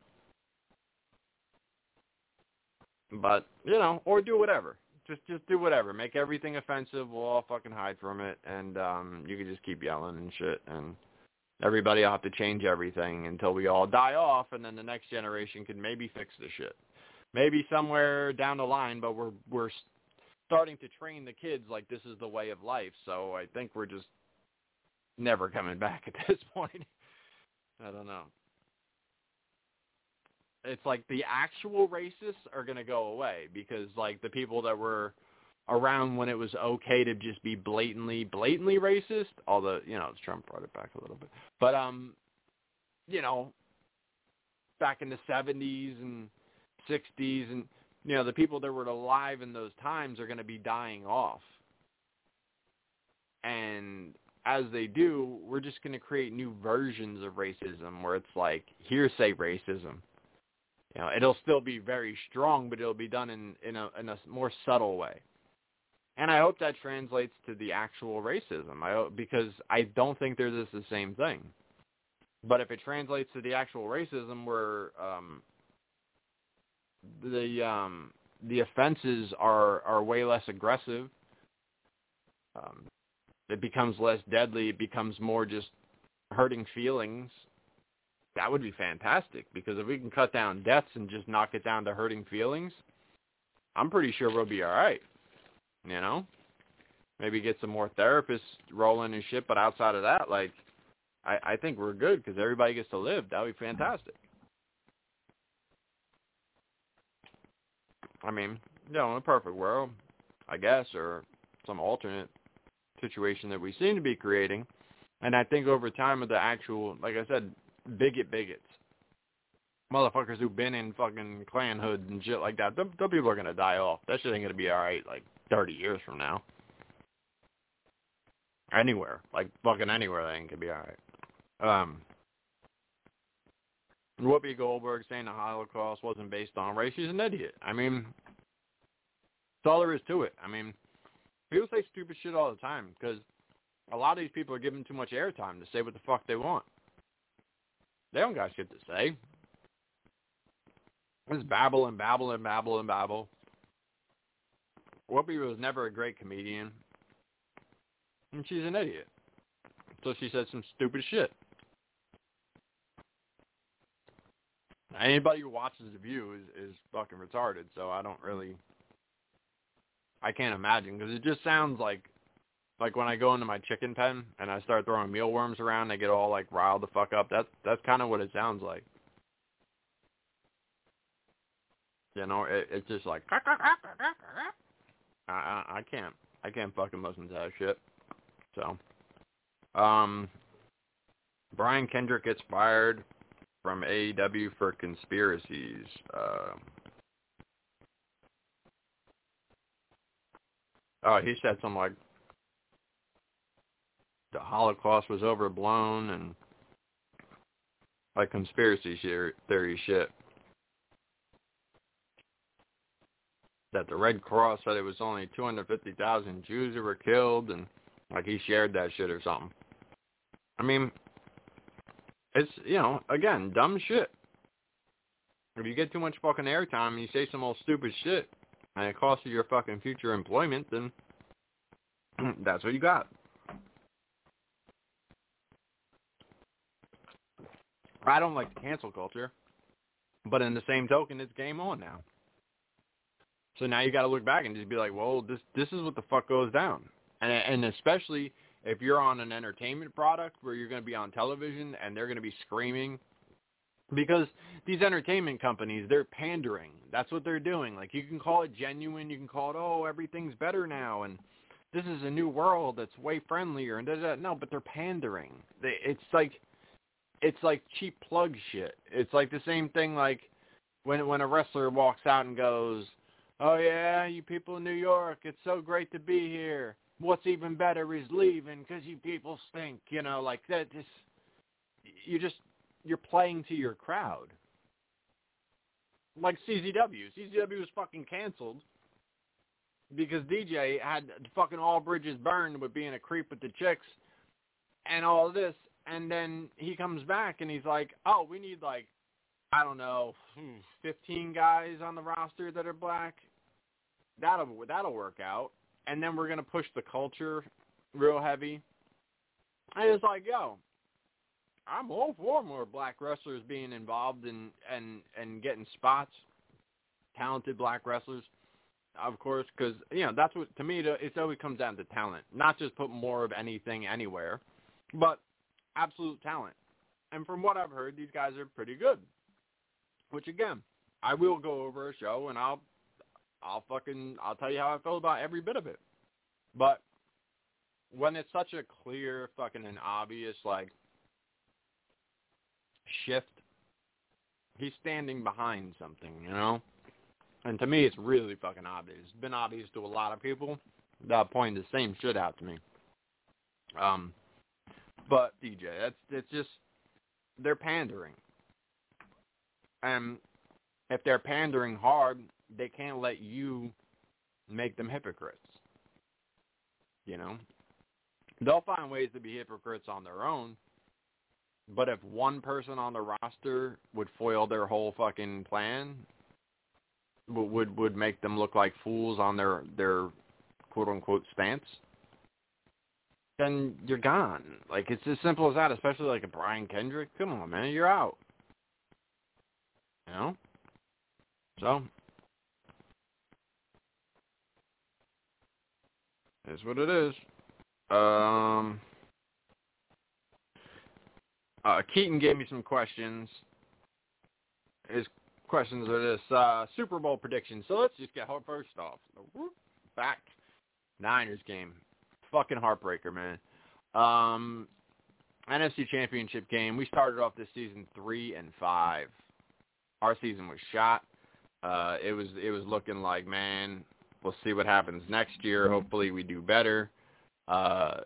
But you know, or do whatever. Just just do whatever. Make everything offensive. We'll all fucking hide from it, and um, you can just keep yelling and shit, and everybody will have to change everything until we all die off, and then the next generation can maybe fix the shit. Maybe somewhere down the line, but we're we're starting to train the kids like this is the way of life. So I think we're just never coming back at this point. I don't know. It's like the actual racists are going to go away because like the people that were around when it was okay to just be blatantly blatantly racist, although, you know, Trump brought it back a little bit. But um you know, back in the 70s and 60s and you know, the people that were alive in those times are going to be dying off. And as they do, we're just going to create new versions of racism where it's like hearsay racism. You know, it'll still be very strong, but it'll be done in in a in a more subtle way. And I hope that translates to the actual racism. I hope, because I don't think they're just the same thing. But if it translates to the actual racism, where um, the um, the offenses are are way less aggressive, um, it becomes less deadly. It becomes more just hurting feelings. That would be fantastic because if we can cut down deaths and just knock it down to hurting feelings, I'm pretty sure we'll be all right. You know, maybe get some more therapists rolling and shit. But outside of that, like, I I think we're good because everybody gets to live. That would be fantastic. I mean, you know, in a perfect world, I guess, or some alternate situation that we seem to be creating. And I think over time with the actual, like I said, bigot bigots, motherfuckers who've been in fucking Klan hoods and shit like that, them people are going to die off. That shit ain't going to be all right, like, 30 years from now. Anywhere. Like, fucking anywhere that ain't going to be all right. Um, Whoopi Goldberg saying the Holocaust wasn't based on race, she's an idiot. I mean, that's all there is to it. I mean, people say stupid shit all the time because a lot of these people are given too much airtime to say what the fuck they want. They don't got shit to say. Just babble and babble and babble and babble. Whoopi was never a great comedian. And she's an idiot. So she said some stupid shit. Anybody who watches The View is, is fucking retarded, so I don't really... I can't imagine, because it just sounds like... Like when I go into my chicken pen and I start throwing mealworms around, they get all like riled the fuck up. That's that's kind of what it sounds like. You know, it, it's just like I, I I can't I can't fucking listen to that shit. So, um, Brian Kendrick gets fired from AEW for conspiracies. Uh, oh, he said something like the Holocaust was overblown and like conspiracy theory shit. That the Red Cross said it was only 250,000 Jews who were killed and like he shared that shit or something. I mean, it's, you know, again, dumb shit. If you get too much fucking airtime and you say some old stupid shit and it costs you your fucking future employment, then that's what you got. I don't like the cancel culture, but in the same token, it's game on now. So now you got to look back and just be like, well, this this is what the fuck goes down, and and especially if you're on an entertainment product where you're going to be on television and they're going to be screaming because these entertainment companies they're pandering that's what they're doing like you can call it genuine you can call it oh everything's better now and this is a new world that's way friendlier and da, da, no but they're pandering they, it's like it's like cheap plug shit it's like the same thing like when when a wrestler walks out and goes oh yeah you people in new york it's so great to be here what's even better is leaving because you people stink. You know, like that. Just you just you're playing to your crowd. Like CZW. CZW was fucking canceled because DJ had fucking all bridges burned with being a creep with the chicks and all this. And then he comes back and he's like, oh, we need like, I don't know, hmm, 15 guys on the roster that are black. That'll that'll work out and then we're going to push the culture real heavy. And it's like, yo, I'm all for more black wrestlers being involved in and and getting spots, talented black wrestlers, of course, because you know that's what to me it always comes down to talent, not just put more of anything anywhere. but absolute talent. And from what I've heard, these guys are pretty good. Which again, I will go over a show and I'll I'll fucking I'll tell you how I feel about every bit of it. But when it's such a clear fucking and obvious like shift, he's standing behind something, you know? And to me it's really fucking obvious. It's been obvious to a lot of people that point the same shit out to me. Um but DJ, that's it's just they're pandering. And if they're pandering hard, they can't let you make them hypocrites. You know? They'll find ways to be hypocrites on their own, but if one person on the roster would foil their whole fucking plan, would would make them look like fools on their their quote unquote stance, then you're gone. Like it's as simple as that. Especially like a Brian Kendrick. Come on, man, you're out. You know. So is what it is. Um, uh, Keaton gave me some questions. His questions are this uh, Super Bowl prediction. So let's just get first off. Back Niners game, fucking heartbreaker, man. Um, NFC Championship game. We started off this season three and five. Our season was shot. Uh, it was it was looking like man, we'll see what happens next year. Hopefully we do better. Uh,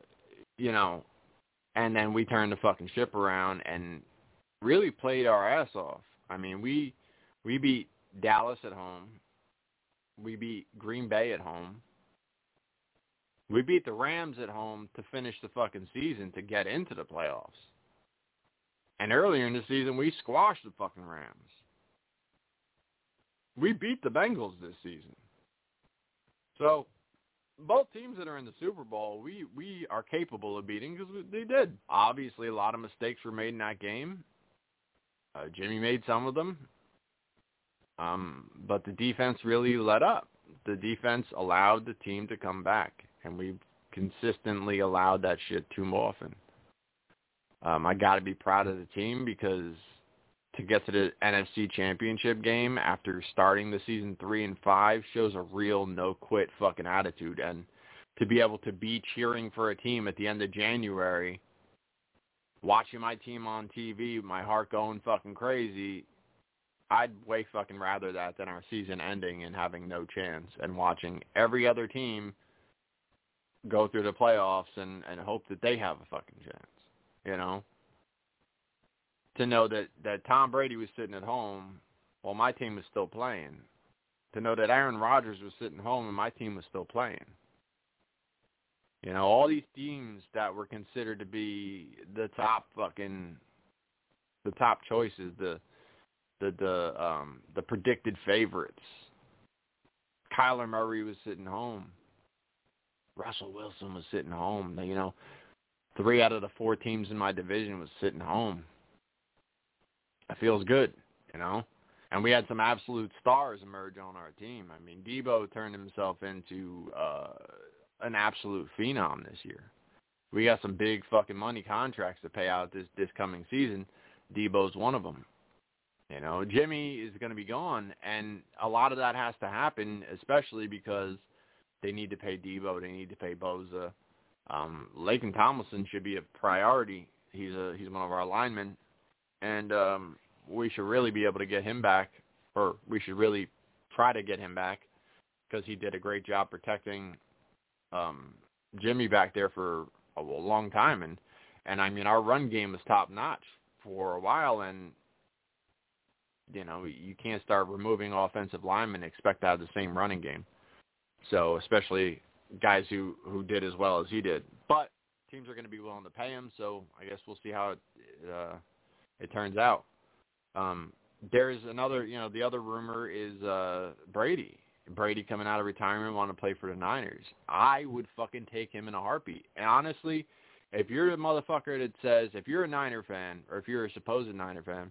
you know, and then we turned the fucking ship around and really played our ass off. I mean, we we beat Dallas at home. We beat Green Bay at home. We beat the Rams at home to finish the fucking season to get into the playoffs. And earlier in the season, we squashed the fucking Rams. We beat the Bengals this season. So both teams that are in the Super Bowl, we we are capable of beating because they did. Obviously, a lot of mistakes were made in that game. Uh, Jimmy made some of them, um, but the defense really let up. The defense allowed the team to come back, and we consistently allowed that shit too often. Um, I got to be proud of the team because to get to the NFC Championship game after starting the season three and five shows a real no quit fucking attitude, and to be able to be cheering for a team at the end of January, watching my team on TV, my heart going fucking crazy. I'd way fucking rather that than our season ending and having no chance and watching every other team go through the playoffs and and hope that they have a fucking chance. You know? To know that that Tom Brady was sitting at home while my team was still playing. To know that Aaron Rodgers was sitting home and my team was still playing. You know, all these teams that were considered to be the top fucking the top choices, the the the um the predicted favorites. Kyler Murray was sitting home. Russell Wilson was sitting home. You know, three out of the four teams in my division was sitting home it feels good, you know. And we had some absolute stars emerge on our team. I mean, Deebo turned himself into uh, an absolute phenom this year. We got some big fucking money contracts to pay out this this coming season. Deebo's one of them. You know, Jimmy is going to be gone, and a lot of that has to happen, especially because they need to pay Deebo, they need to pay Bosa. Um, Laken Tomlinson should be a priority. He's a he's one of our linemen, and um, we should really be able to get him back, or we should really try to get him back because he did a great job protecting um, Jimmy back there for a, long time, and and I mean our run game was top notch for a while, and you know you can't start removing offensive linemen and expect to have the same running game. So especially guys who who did as well as he did, but teams are going to be willing to pay him. So I guess we'll see how it uh, it turns out. Um, there's another, you know, the other rumor is uh, Brady. Brady coming out of retirement, want to play for the Niners. I would fucking take him in a heartbeat. And honestly, if you're the motherfucker that says, if you're a Niner fan or if you're a supposed Niner fan,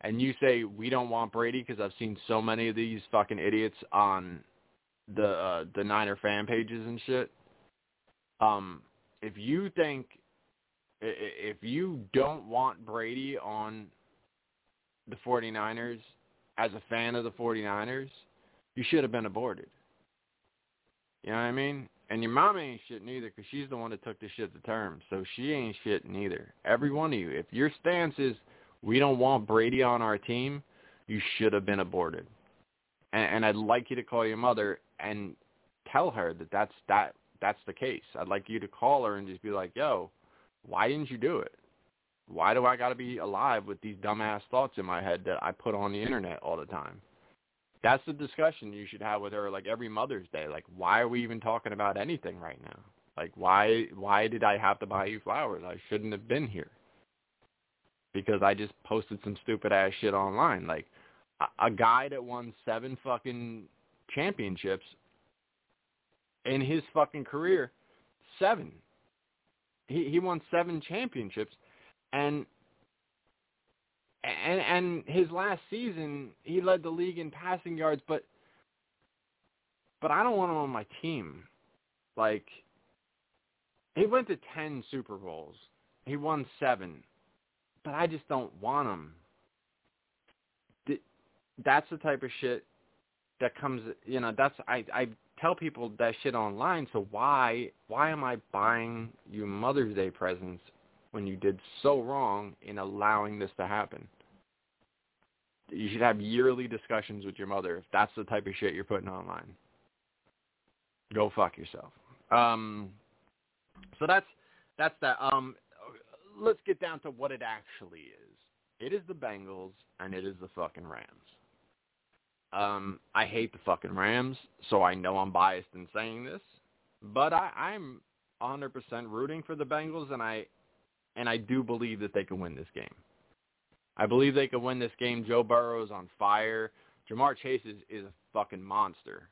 and you say we don't want Brady because I've seen so many of these fucking idiots on the uh, the Niner fan pages and shit. Um, if you think If you don't want Brady on the 49ers as a fan of the 49ers, you should have been aborted. You know what I mean? And your mom ain't shit neither because she's the one that took the shit to term. So she ain't shit neither. Every one of you. If your stance is we don't want Brady on our team, you should have been aborted. And, and I'd like you to call your mother and tell her that that's that that's the case. I'd like you to call her and just be like, "Yo, why didn't you do it? Why do I got to be mm-hmm. alive with these dumbass thoughts in my head that I put on the internet all the time?" That's the discussion you should have with her like every Mother's Day. Like, why are we even talking about anything right now? Like, why why did I have to buy you flowers? I shouldn't have been here. Because I just posted some stupid ass shit online. Like, a, a guy that won seven fucking championships in his fucking career, seven. He he won seven championships, and and and his last season he led the league in passing yards, but but I don't want him on my team. Like he went to ten Super Bowls. He won seven. But I just don't want him. That's the type of shit that comes you know, that's I I tell people that shit online, so why why am I buying you Mother's Day presents when you did so wrong in allowing this to happen? You should have yearly discussions with your mother if that's the type of shit you're putting online. Go fuck yourself. Um, so that's that's that. Um, let's get down to what it actually is. It is the Bengals and it is the fucking Rams. Um, I hate the fucking Rams, so I know I'm biased in saying this, but I, I'm 100% rooting for the Bengals, and I and I do believe that they can win this game. I believe they could win this game. Joe Burrow is on fire. Ja'Marr Chase is, is a fucking monster.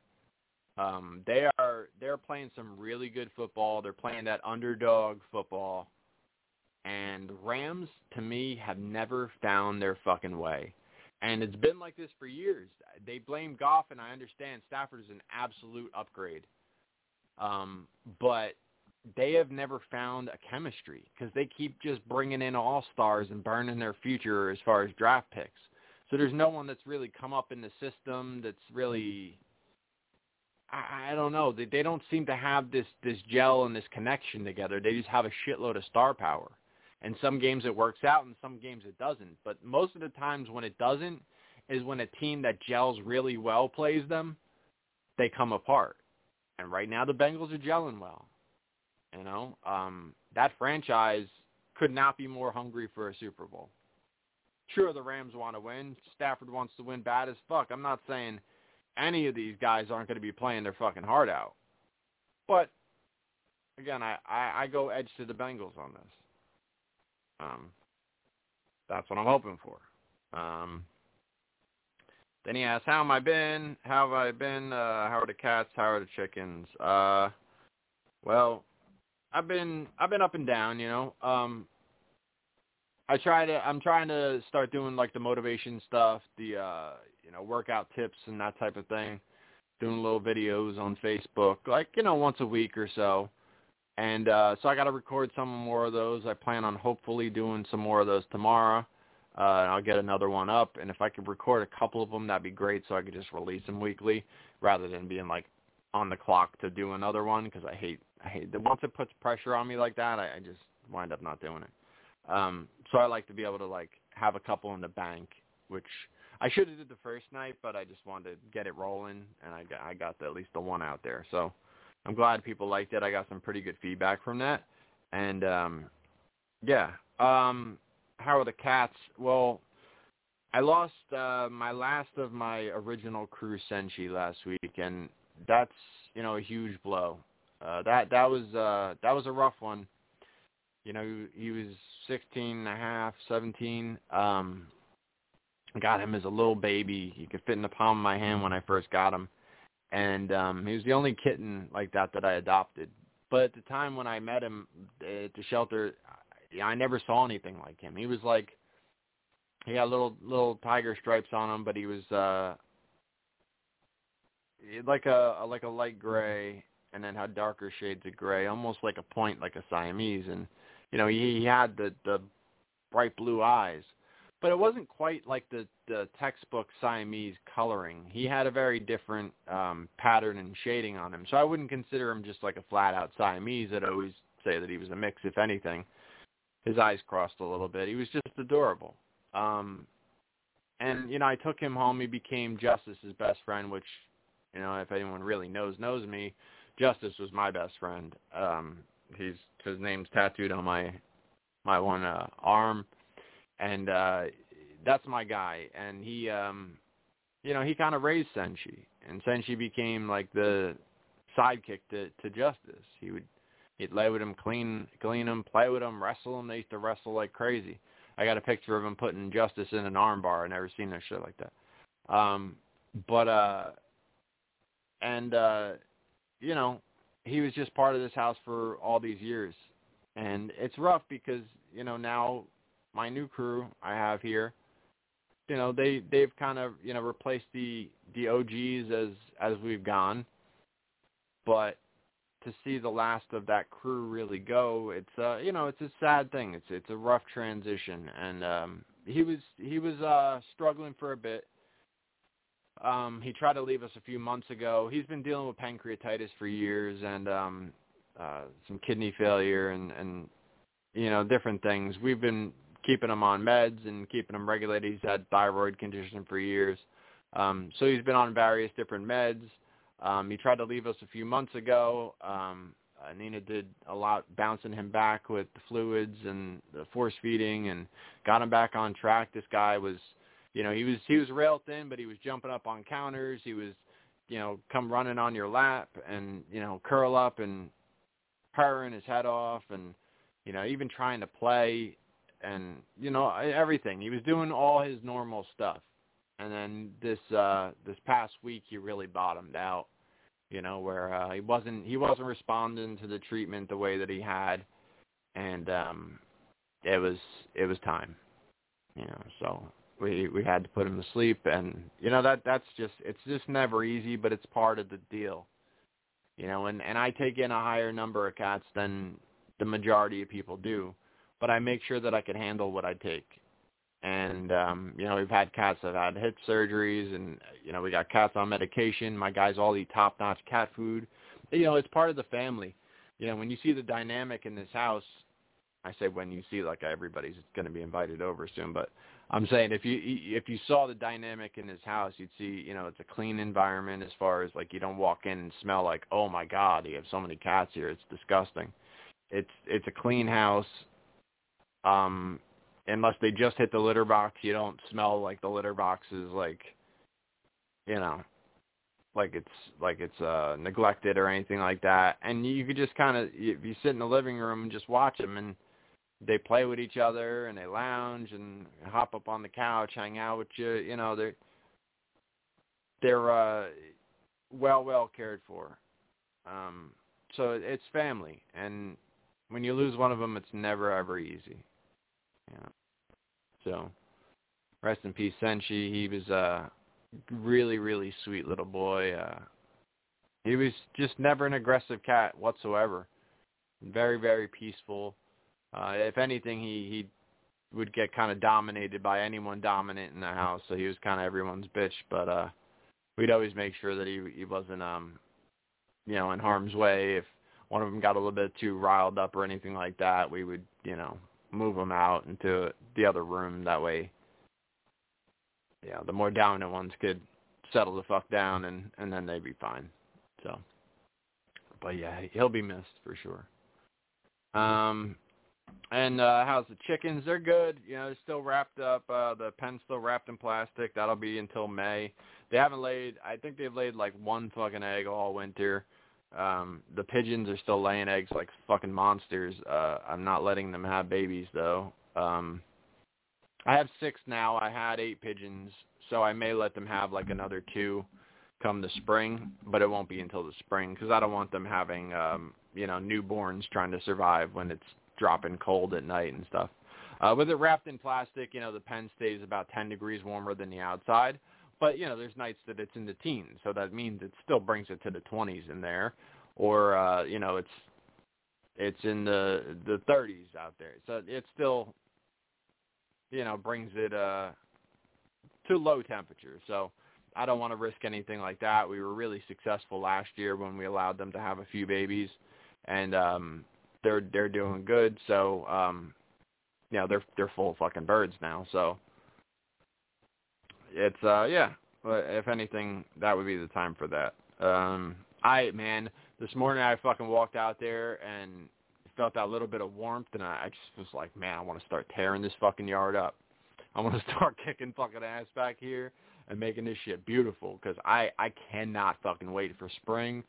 Um, they are they're playing some really good football. They're playing that underdog football. And Rams, to me, have never found their fucking way. And it's been like this for years. They blame Goff, and I understand Stafford is an absolute upgrade. Um, but they have never found a chemistry because they keep just bringing in all stars and burning their future as far as draft picks. So there's no one that's really come up in the system that's really I, I don't know. They they don't seem to have this this gel and this connection together. They just have a shitload of star power. And some games it works out and some games it doesn't. But most of the times when it doesn't is when a team that gels really well plays them, they come apart. And right now the Bengals are gelling well. You know, um, that franchise could not be more hungry for a Super Bowl. Sure, the Rams want to win. Stafford wants to win bad as fuck. I'm not saying any of these guys aren't going to be playing their fucking heart out. But again, I, I, I go edge to the Bengals on this. Um, that's what I'm hoping for. Um, then he asks, "How am I been? How have I been? Uh, how are the cats? How are the chickens?" Uh, well, I've been I've been up and down, you know. Um I try to I'm trying to start doing like the motivation stuff, the uh you know, workout tips and that type of thing. Doing little videos on Facebook, like, you know, once a week or so. And uh so I gotta record some more of those. I plan on hopefully doing some more of those tomorrow. Uh, and I'll get another one up, and if I could record a couple of them, that'd be great, so I could just release them weekly, rather than being like on the clock to do another one, because I hate I hate that once it puts pressure on me like that, I, I just wind up not doing it. Um, so I like to be able to like have a couple in the bank, which I should have did the first night, but I just wanted to get it rolling, and I got I got the, at least the one out there. So I'm glad people liked it. I got some pretty good feedback from that, and um, yeah. Um, how are the cats? Well, I lost uh, my last of my original crew Senshi last week, and that's you know a huge blow. Uh, that that was uh, that was a rough one. You know, he, was 16 and a half, 17. Um, got him as a little baby. He could fit in the palm of my hand when I first got him, and um, he was the only kitten like that that I adopted. But at the time when I met him at the shelter, I never saw anything like him. He was like he had little little tiger stripes on him, but he was uh like a like a light gray and then had darker shades of gray, almost like a point, like a Siamese. And you know, he, he had the the bright blue eyes, but it wasn't quite like the the textbook Siamese coloring. He had a very different um, pattern and shading on him. So I wouldn't consider him just like a flat out Siamese. I'd always say that he was a mix, if anything. His eyes crossed a little bit. He was just adorable. Um, and you know, I took him home. He became Justice's best friend, which you know, if anyone really knows knows me, Justice was my best friend. Um, he's his name's tattooed on my my one uh, arm, and uh, that's my guy. And he, um, you know, he kind of raised Senshi, and Senshi became like the sidekick to to Justice. He would he'd lay with him, clean clean him, play with him, wrestle him. They used to wrestle like crazy. I got a picture of him putting Justice in an armbar. I never seen no shit like that. Um, but uh, and uh, you know, he was just part of this house for all these years, and it's rough because you know now my new crew I have here, you know they they've kind of you know replaced the the OGs as as we've gone, but to see the last of that crew really go, it's uh you know it's a sad thing. It's it's a rough transition, and um, he was he was uh struggling for a bit. Um, he tried to leave us a few months ago. He's been dealing with pancreatitis for years and um, uh, some kidney failure and and you know different things. We've been keeping him on meds and keeping him regulated. He's had thyroid condition for years, um, so he's been on various different meds. Um, he tried to leave us a few months ago. Um, uh, Nina did a lot bouncing him back with the fluids and the force feeding and got him back on track. This guy was, you know, he was he was rail thin, but he was jumping up on counters. He was, you know, come running on your lap and you know curl up and purring his head off and you know even trying to play and you know everything. He was doing all his normal stuff. And then this uh this past week he really bottomed out you know, where uh, he wasn't he wasn't responding to the treatment the way that he had, and um, it was it was time, you know. So we we had to put him to sleep, and you know that that's just it's just never easy, but it's part of the deal, you know. And and I take in a higher number of cats than the majority of people do, but I make sure that I can handle what I take. And um you know we've had cats that had hip surgeries and you know we got cats on medication. My guys all eat top notch cat food. You know it's part of the family. You know when you see the dynamic in this house i say when you see like everybody's going to be invited over soon but i'm saying if you if you saw the dynamic in this house you'd see you know it's a clean environment as far as like you don't walk in and smell like oh my god you have so many cats here. It's disgusting. It's it's a clean house um unless they just hit the litter box, you don't smell like the litter box is like, you know, like it's like it's uh neglected or anything like that. And you could just kind of you, you sit in the living room and just watch them, and they play with each other and they lounge and hop up on the couch, hang out with you. You know, they're they're uh well well cared for. Um, so it's family, and when you lose one of them, it's never ever easy. Yeah. So, rest in peace, Senshi. He was a really, really sweet little boy. Uh, he was just never an aggressive cat whatsoever. Very, very peaceful. Uh, if anything, he he would get kind of dominated by anyone dominant in the house. So he was kind of everyone's bitch. But uh, we'd always make sure that he he wasn't um, you know, in harm's way. If one of them got a little bit too riled up or anything like that, we would you know move them out into the other room. That way, yeah, the more dominant ones could settle the fuck down, and and then they'd be fine. So, but yeah, he'll be missed for sure. Um, and uh how's the chickens? They're good. You know, they're still wrapped up. Uh the pen's still wrapped in plastic. That'll be until May. They haven't laid I think they've laid like one fucking egg all winter. Um, the pigeons are still laying eggs like fucking monsters. Uh, I'm not letting them have babies though. Um, I have six now. I had eight pigeons, so I may let them have like another two come the spring, but it won't be until the spring because I don't want them having, um, you know, newborns trying to survive when it's dropping cold at night and stuff. Uh, with it wrapped in plastic, you know, the pen stays about 10 degrees warmer than the outside. But you know, there's nights that it's in the teens, so that means it still brings it to the 20s in there, or uh, you know, it's it's in the the 30s out there. So it still, you know, brings it uh to low temperature. So I don't want to risk anything like that. We were really successful last year when we allowed them to have a few babies, and um, they're they're doing good. So um, you know they're they're full of fucking birds now. So it's uh yeah. If anything, that would be the time for that. Um, I man, this morning I fucking walked out there and felt that little bit of warmth, and I, I just was like, man, I want to start tearing this fucking yard up. I want to start kicking fucking ass back here and making this shit beautiful because I I cannot fucking wait for spring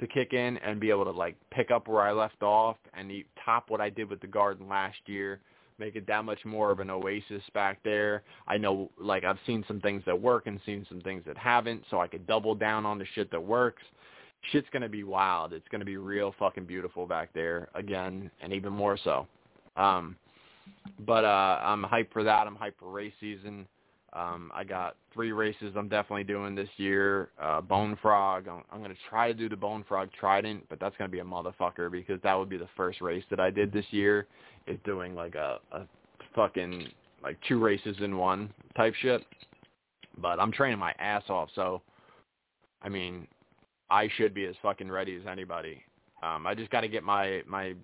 to kick in and be able to like pick up where I left off and top what I did with the garden last year, make it that much more of an oasis back there. I know like I've seen some things that work and seen some things that haven't, so I could double down on the shit that works shit's gonna be wild. It's gonna be real fucking beautiful back there again, and even more so. Um, but uh, I'm hyped for that. I'm hyped for race season. Um, I got three races I'm definitely doing this year. Uh, Bone Frog. I'm, I'm gonna try to do the Bone Frog Trident, but that's gonna be a motherfucker because that would be the first race that I did this year. Is doing like a, a fucking like two races in one type shit. But I'm training my ass off, so I mean, I should be as fucking ready as anybody. Um, I just got to get my my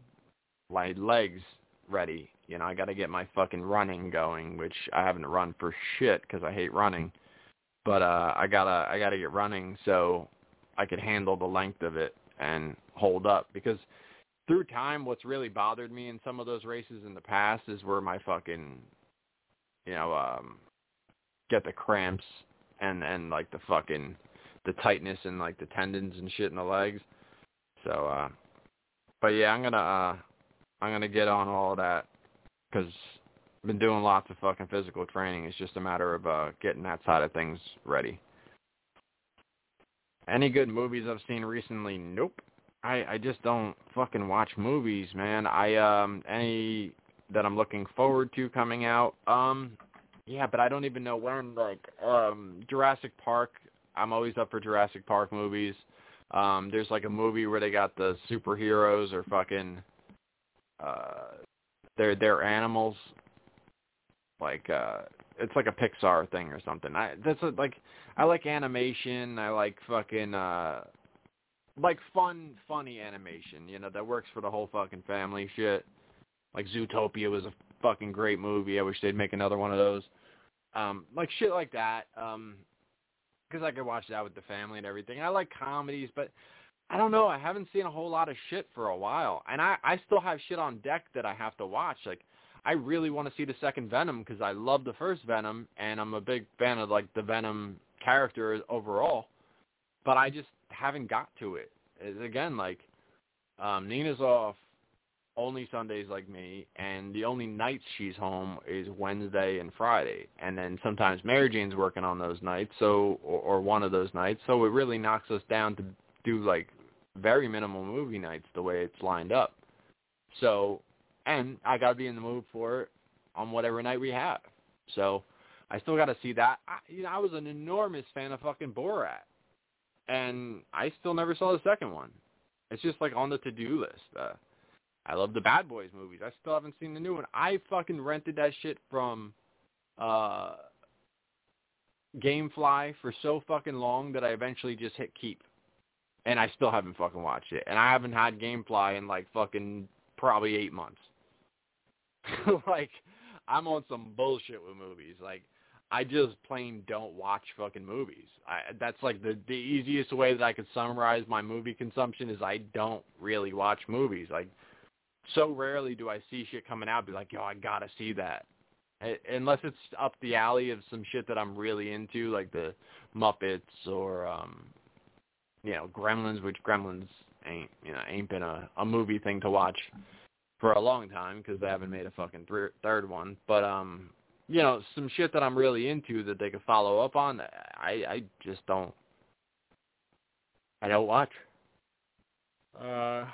my legs ready. You know, I got to get my fucking running going, which I haven't run for shit because I hate running. But uh, I gotta I gotta get running so I could handle the length of it and hold up because through time, what's really bothered me in some of those races in the past is where my fucking, you know, um, get the cramps and and like the fucking the tightness in like the tendons and shit in the legs. So, uh, but yeah, I'm gonna uh, I'm gonna get on all that because I've been doing lots of fucking physical training. It's just a matter of uh, getting that side of things ready. Any good movies I've seen recently? Nope. I I just don't fucking watch movies, man. I um any that I'm looking forward to coming out. Um yeah, but I don't even know when like um Jurassic Park I'm always up for Jurassic Park movies. Um, there's like a movie where they got the superheroes or fucking uh they're they're animals. Like uh it's like a Pixar thing or something. I that's a, like I like animation, I like fucking uh like fun funny animation, you know, that works for the whole fucking family shit. Like Zootopia was a fucking great movie. I wish they'd make another one of those. Um like shit like that. Um because I could watch that with the family and everything. I like comedies, but I don't know. I haven't seen a whole lot of shit for a while, and I I still have shit on deck that I have to watch. Like I really want to see the second Venom because I love the first Venom, and I'm a big fan of like the Venom character overall. But I just haven't got to it. It's, again, like um Nina's off only Sundays like me, and the only nights she's home is Wednesday and Friday, and then sometimes Mary Jane's working on those nights, so or, or one of those nights, so it really knocks us down to do like very minimal movie nights the way it's lined up. So, and I gotta be in the mood for it on whatever night we have. So, I still gotta see that. I, you know, I was an enormous fan of fucking Borat, and I still never saw the second one. It's just like on the to-do list. Uh, I love the Bad Boys movies. I still haven't seen the new one. I fucking rented that shit from uh Gamefly for so fucking long that I eventually just hit keep. And I still haven't fucking watched it. And I haven't had Gamefly in like fucking probably 8 months. like I'm on some bullshit with movies. Like I just plain don't watch fucking movies. I that's like the the easiest way that I could summarize my movie consumption is I don't really watch movies. Like so rarely do I see shit coming out be like, yo, I gotta see that. Unless it's up the alley of some shit that I'm really into, like the Muppets or, um, you know, Gremlins, which Gremlins ain't, you know, ain't been a, a movie thing to watch for a long time because they haven't made a fucking th- third one. But, um, you know, some shit that I'm really into that they could follow up on, I, I just don't, I don't watch. Uh,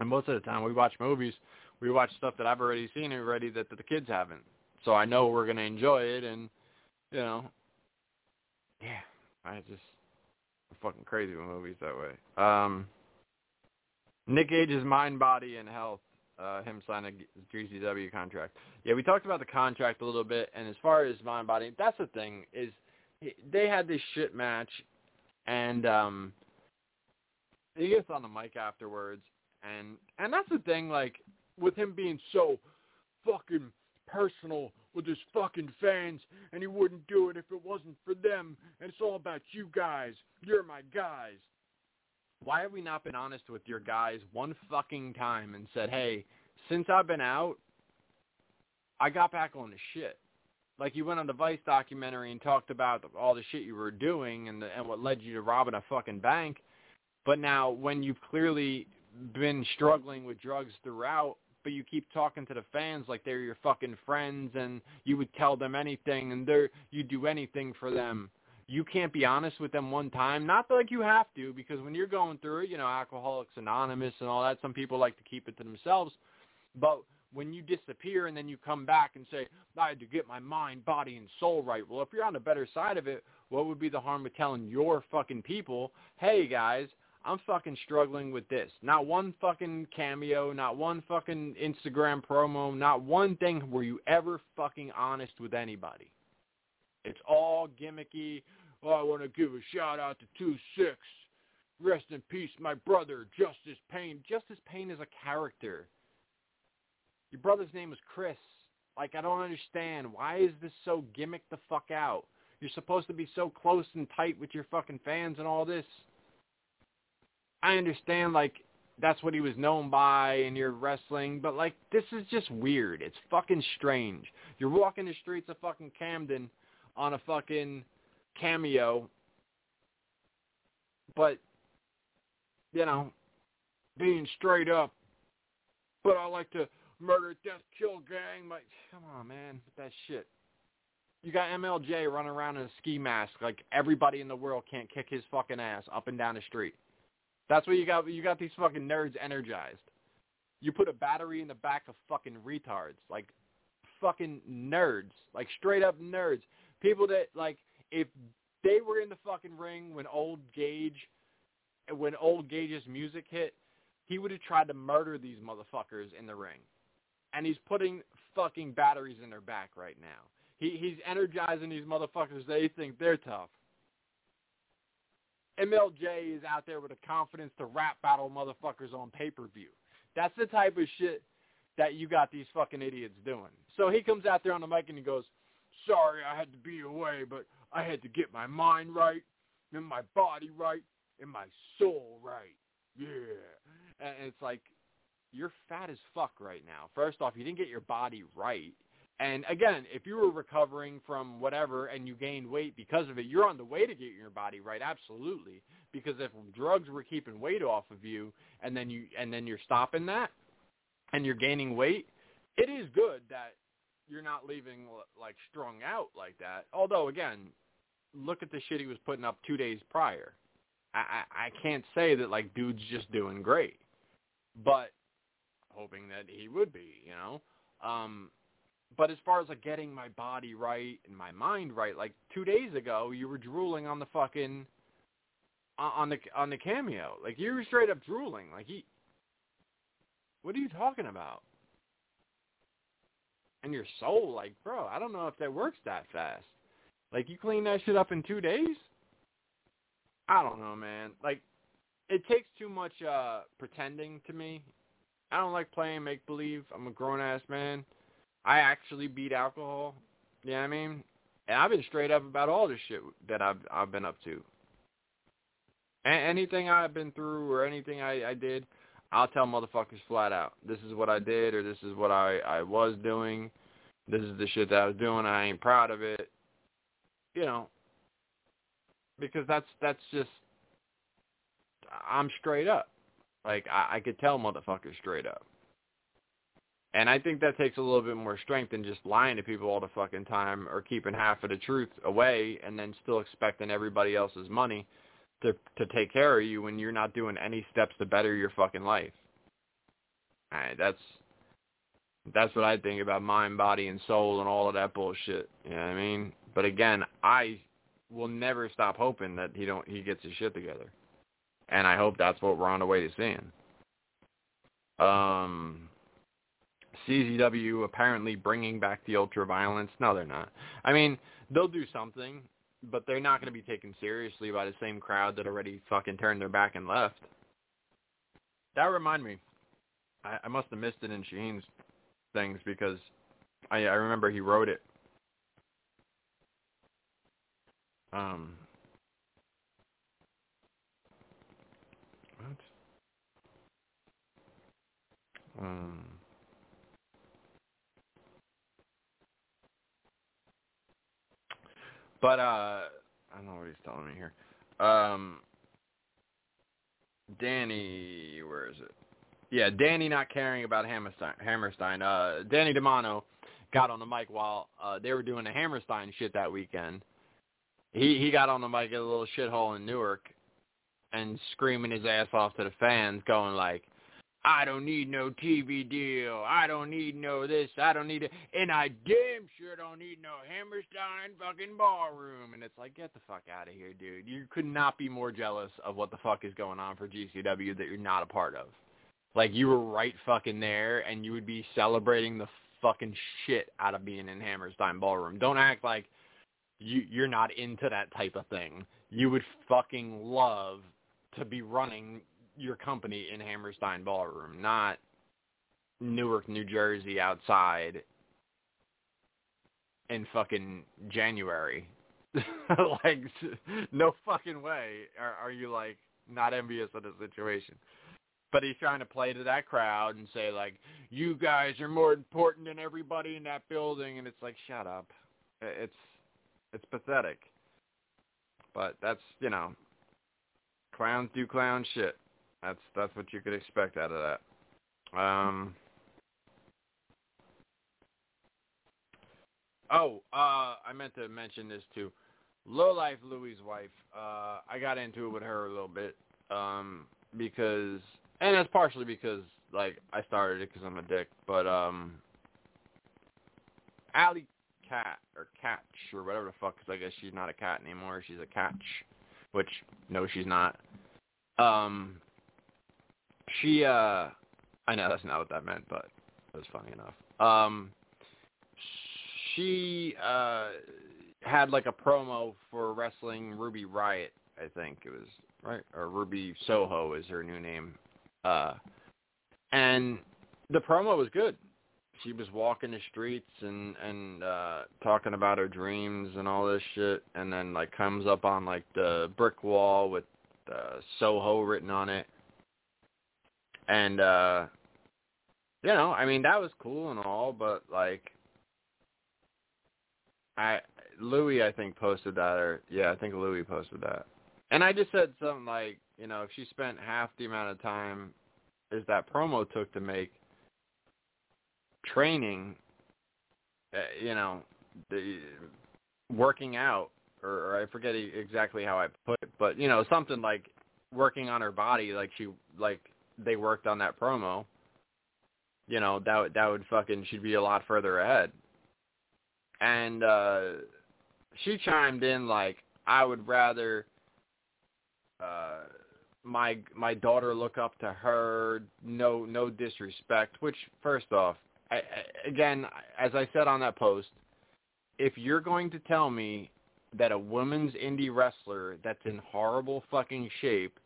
and most of the time we watch movies, we watch stuff that I've already seen already that, that the kids haven't. So I know we're gonna enjoy it, and you know, yeah, I just fucking crazy with movies that way. Um, Nick Gage's mind, body, and health. Uh, him sign a GCW contract. Yeah, we talked about the contract a little bit, and as far as mind, body, that's the thing is they had this shit match, and um, he gets on the mic afterwards, and and that's the thing, like with him being so fucking personal with his fucking fans, and he wouldn't do it if it wasn't for them, and it's all about you guys. You're my guys. Why have we not been honest with your guys one fucking time and said, hey, since I've been out, I got back on the shit. Like you went on the Vice documentary and talked about all the shit you were doing and the, and what led you to robbing a fucking bank. But now when you've clearly been struggling with drugs throughout, but you keep talking to the fans like they're your fucking friends and you would tell them anything and they're you do anything for them. You can't be honest with them one time. Not like you have to, because when you're going through it, you know, Alcoholics Anonymous and all that, some people like to keep it to themselves. But when you disappear and then you come back and say, I had to get my mind, body, and soul right. Well, if you're on the better side of it, what would be the harm of telling your fucking people, hey guys, I'm fucking struggling with this. Not one fucking cameo, not one fucking Instagram promo, not one thing were you ever fucking honest with anybody. It's all gimmicky. Oh, I want to give a shout out to Two Six. Rest in peace, my brother, Justice Pain. Justice Pain is a character. Your brother's name is Chris. Like, I don't understand. Why is this so gimmick the fuck out? You're supposed to be so close and tight with your fucking fans and all this. I understand, like, that's what he was known by in your wrestling, but, like, this is just weird. It's fucking strange. You're walking the streets of fucking Camden on a fucking cameo, but, you know, being straight up, but I like to murder, death, kill gang. Like, come on, man, that shit. You got MLJ running around in a ski mask like everybody in the world can't kick his fucking ass up and down the street. That's what you got. You got these fucking nerds energized. You put a battery in the back of fucking retards, like fucking nerds, like straight up nerds. People that like if they were in the fucking ring when old Gage, when old Gage's music hit, he would have tried to murder these motherfuckers in the ring. And he's putting fucking batteries in their back right now. He he's energizing these motherfuckers. They think they're tough. MLJ is out there with the confidence to rap battle motherfuckers on pay-per-view. That's the type of shit that you got these fucking idiots doing. So he comes out there on the mic and he goes, sorry I had to be away, but I had to get my mind right and my body right and my soul right. Yeah. And it's like, you're fat as fuck right now. First off, you didn't get your body right. And again, if you were recovering from whatever and you gained weight because of it, you're on the way to getting your body right, absolutely. Because if drugs were keeping weight off of you and then you and then you're stopping that and you're gaining weight, it is good that you're not leaving like strung out like that. Although again, look at the shit he was putting up 2 days prior. I I, I can't say that like dude's just doing great. But hoping that he would be, you know. Um but as far as like getting my body right and my mind right, like two days ago, you were drooling on the fucking on the on the cameo. Like you were straight up drooling. Like he, what are you talking about? And your soul, like, bro, I don't know if that works that fast. Like you clean that shit up in two days. I don't know, man. Like it takes too much uh pretending to me. I don't like playing make believe. I'm a grown ass man. I actually beat alcohol. You know what I mean? And I've been straight up about all this shit that I've I've been up to. A- anything I've been through or anything I, I did, I'll tell motherfuckers flat out. This is what I did or this is what I, I was doing. This is the shit that I was doing. I ain't proud of it. You know. Because that's that's just I'm straight up. Like I, I could tell motherfuckers straight up. And I think that takes a little bit more strength than just lying to people all the fucking time or keeping half of the truth away and then still expecting everybody else's money to to take care of you when you're not doing any steps to better your fucking life. Right, that's that's what I think about mind, body, and soul and all of that bullshit. You know what I mean? But again, I will never stop hoping that he don't he gets his shit together. And I hope that's what we're on the way to seeing. Um, CZW apparently bringing back the ultra violence. No, they're not. I mean, they'll do something, but they're not going to be taken seriously by the same crowd that already fucking turned their back and left. That remind me, I, I must have missed it in Shaheen's things because I, I remember he wrote it. Um, what? Um. But uh I don't know what he's telling me here. Um Danny where is it? Yeah, Danny not caring about Hammerstein Hammerstein. Uh Danny Demanto got on the mic while uh they were doing the Hammerstein shit that weekend. He he got on the mic at a little shithole in Newark and screaming his ass off to the fans, going like, I don't need no TV deal. I don't need no this. I don't need it. And I damn sure don't need no Hammerstein fucking ballroom. And it's like, get the fuck out of here, dude. You could not be more jealous of what the fuck is going on for GCW that you're not a part of. Like, you were right fucking there, and you would be celebrating the fucking shit out of being in Hammerstein ballroom. Don't act like you, you're not into that type of thing. You would fucking love to be running your company in Hammerstein Ballroom, not Newark, New Jersey outside in fucking January. like, no fucking way are, are you like not envious of the situation. But he's trying to play to that crowd and say like, you guys are more important than everybody in that building, and it's like, shut up. It's it's pathetic. But that's you know, clowns do clown shit. That's that's what you could expect out of that. Um. Oh, uh, I meant to mention this too. Low Life Louie's wife. Uh, I got into it with her a little bit um, because, and that's partially because like I started it because I'm a dick. But um, Allie Kat or Catch or whatever the fuck, because I guess she's not a cat anymore. She's a catch, which no, she's not. Um, she uh I know that's not what that meant, but it was funny enough. Um she uh had like a promo for wrestling Ruby Riott, I think it was, right? Or Ruby Soho is her new name. Uh and the promo was good. She was walking the streets and and uh talking about her dreams and all this shit and then like comes up on like the brick wall with uh Soho written on it and uh you know, I mean that was cool and all, but like I Louis I think posted that or yeah, I think Louis posted that. And I just said something like, you know, if she spent half the amount of time as that promo took to make training uh, you know, the working out or, or I forget exactly how I put it, but you know, something like working on her body like she like they worked on that promo, you know, that that would fucking she'd be a lot further ahead. And uh she chimed in like I would rather uh my my daughter look up to her no no disrespect which first off I, I, again as I said on that post if you're going to tell me that a women's indie wrestler that's in horrible fucking shape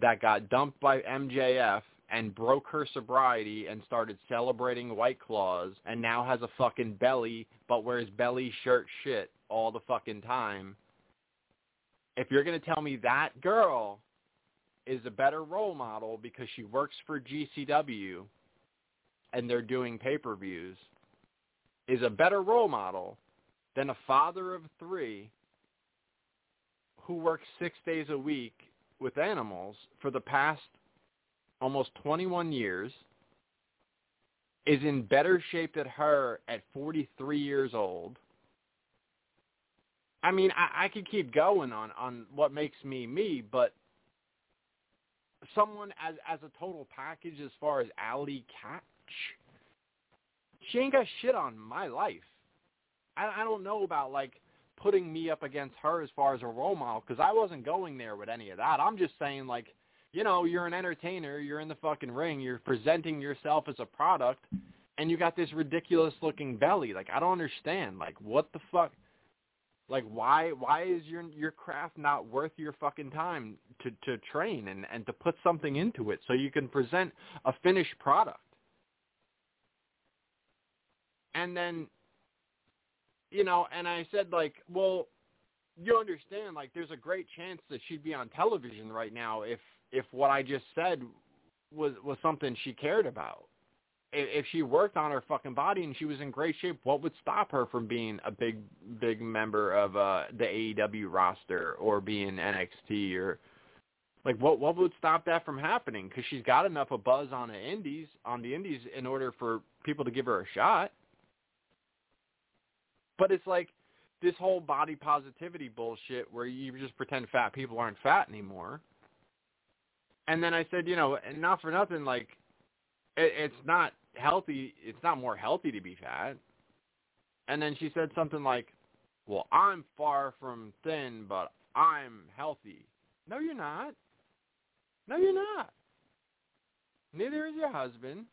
that got dumped by MJF and broke her sobriety and started celebrating White Claws and now has a fucking belly but wears belly shirt shit all the fucking time. If you're going to tell me that girl is a better role model because she works for GCW and they're doing pay-per-views is a better role model than a father of three who works six days a week with animals for the past almost 21 years, is in better shape than her at 43 years old. I mean, I, I could keep going on on what makes me me, but someone as as a total package as far as Allie Katch, she ain't got shit on my life. I, I don't know about like putting me up against her as far as a role model because I wasn't going there with any of that. I'm just saying like you know, you're an entertainer, you're in the fucking ring, you're presenting yourself as a product, and you got this ridiculous looking belly. Like I don't understand. Like what the fuck? Like why why is your your craft not worth your fucking time to to train and and to put something into it so you can present a finished product? And then you know, and I said like, well, you understand like there's a great chance that she'd be on television right now if if what I just said was was something she cared about. If, if she worked on her fucking body and she was in great shape, what would stop her from being a big big member of uh the AEW roster or being NXT or like what what would stop that from happening? Because she's got enough of buzz on the indies on the indies in order for people to give her a shot. But it's like this whole body positivity bullshit where you just pretend fat people aren't fat anymore. And then I said, you know, and not for nothing, like it, it's not healthy. It's not more healthy to be fat. And then she said something like, "Well, I'm far from thin, but I'm healthy." No, you're not. No, you're not. Neither is your husband.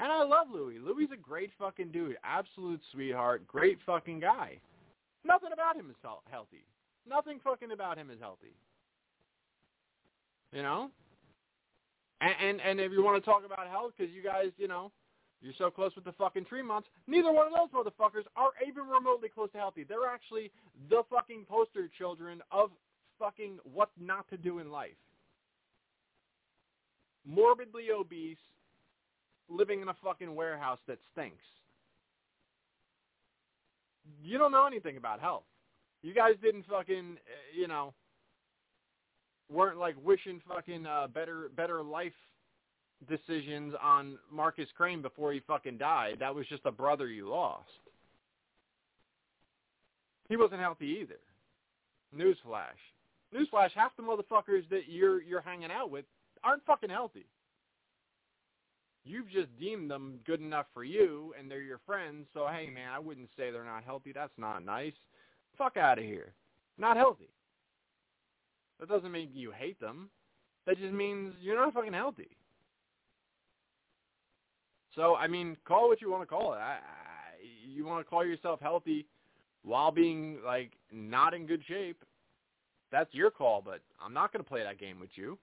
And I love Louis. Louis a great fucking dude, absolute sweetheart, great fucking guy. Nothing about him is healthy. Nothing fucking about him is healthy. You know? And and, and if you want to talk about health, because you guys, you know, you're so close with the fucking Tremonts, neither one of those motherfuckers are even remotely close to healthy. They're actually the fucking poster children of fucking what not to do in life. Morbidly obese, living in a fucking warehouse that stinks you don't know anything about health. You guys didn't fucking, uh, you know, weren't like wishing fucking uh, better better life decisions on Marcus Crane before he fucking died. That was just a brother you lost. He wasn't healthy either. Newsflash. Newsflash, half the motherfuckers that you're you're hanging out with aren't fucking healthy. You've just deemed them good enough for you, and they're your friends. So hey, man, I wouldn't say they're not healthy. That's not nice. Fuck out of here. Not healthy. That doesn't mean you hate them. That just means you're not fucking healthy. So I mean, call what you want to call it. I, I, you want to call yourself healthy while being like not in good shape. That's your call, but I'm not going to play that game with you.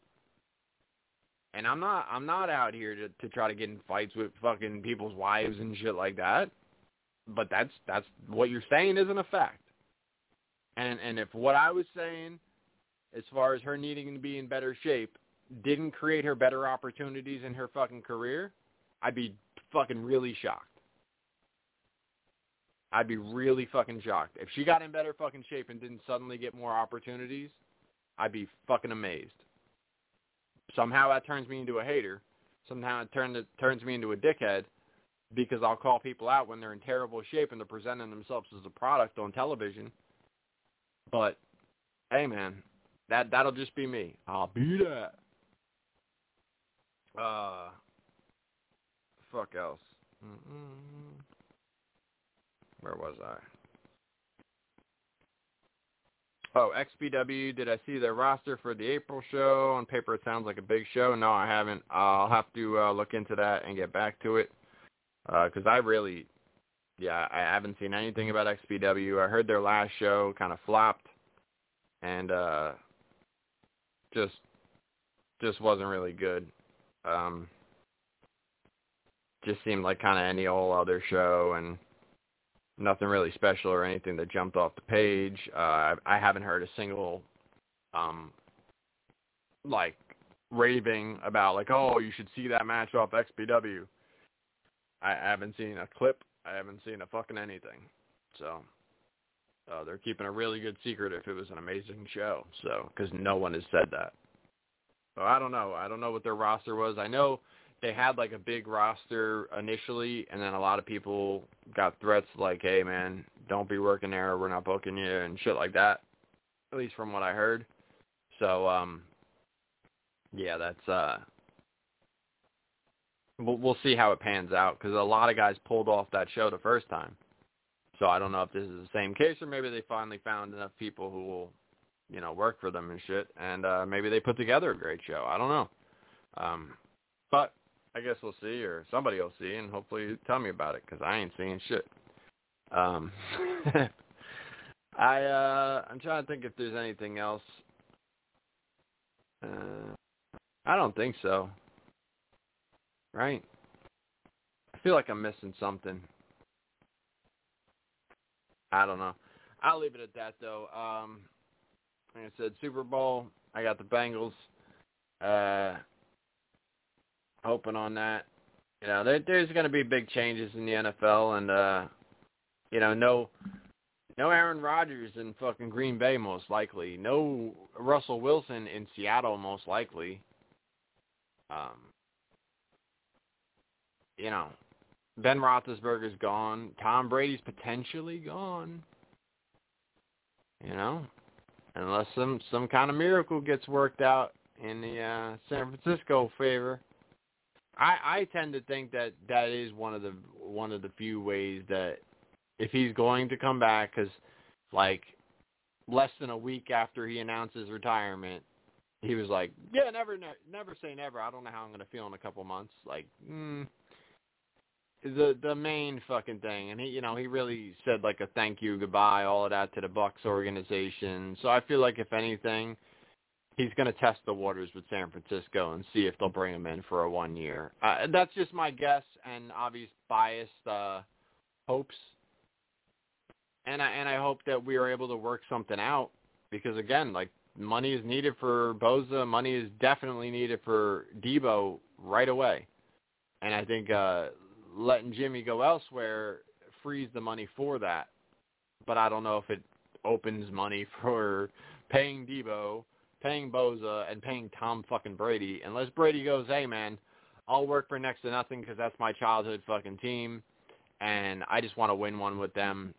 And I'm not I'm not out here to to try to get in fights with fucking people's wives and shit like that. But that's that's what you're saying isn't a fact. And and if what I was saying as far as her needing to be in better shape didn't create her better opportunities in her fucking career, I'd be fucking really shocked. I'd be really fucking shocked. If she got in better fucking shape and didn't suddenly get more opportunities, I'd be fucking amazed. Somehow that turns me into a hater. Somehow it, turn, it turns me into a dickhead because I'll call people out when they're in terrible shape and they're presenting themselves as a product on television. But hey, man, that that'll just be me. I'll be that. Uh, fuck else. Mm-mm. Where was I? Oh, XPW, did I see their roster for the April show? On paper, it sounds like a big show. No, I haven't. I'll have to uh, look into that and get back to it. Because uh, I really, yeah, I haven't seen anything about XPW. I heard their last show kind of flopped. And uh, just, just wasn't really good. Um, just seemed like kind of any old other show. And nothing really special or anything that jumped off the page. Uh, I, haven't heard a single, um, like raving about like, oh, you should see that match off XPW. I haven't seen a clip. I haven't seen a fucking anything. So uh, they're keeping a really good secret if it was an amazing show. So because no one has said that. So I don't know. I don't know what their roster was. I know they had like a big roster initially, and then a lot of people got threats like, "Hey, man, don't be working there. We're not booking you," and shit like that. At least from what I heard. So, um, yeah, that's uh, we'll we'll see how it pans out because a lot of guys pulled off that show the first time. So I don't know if this is the same case or maybe they finally found enough people who will you know, work for them and shit, and uh, maybe they put together a great show. I don't know, um, I guess we'll see, or somebody will see, and hopefully tell me about it because I ain't seeing shit. Um, I uh, I'm trying to think if there's anything else. Uh, I don't think so. Right? I feel like I'm missing something. I don't know. I'll leave it at that though. Um, like I said, Super Bowl. I got the Bengals. Uh, hoping on that. You know, there, there's going to be big changes in the NFL, and uh, you know, no, no Aaron Rodgers in fucking Green Bay most likely. No Russell Wilson in Seattle most likely. Um, you know, Ben Roethlisberger's gone. Tom Brady's potentially gone. You know, unless some some kind of miracle gets worked out in the uh, San Francisco favor. I I tend to think that that is one of the one of the few ways that if he's going to come back, because like less than a week after he announced his retirement, he was like, "Yeah, never, ne- never say never. I don't know how I'm going to feel in a couple months." Like, mm, the the main fucking thing, and he, you know, he really said like a thank you, goodbye, all of that to the Bucs organization. So I feel like if anything, he's going to test the waters with San Francisco and see if they'll bring him in for a one year. Uh, that's just my guess and obvious biased uh, hopes. And I and I hope that we are able to work something out because again, like money is needed for Bosa, money is definitely needed for Deebo right away. And I think uh letting Jimmy go elsewhere frees the money for that. But I don't know if it opens money for paying Deebo, paying Bosa and paying Tom fucking Brady. Unless Brady goes, hey man, I'll work for next to nothing because that's my childhood fucking team, and I just want to win one with them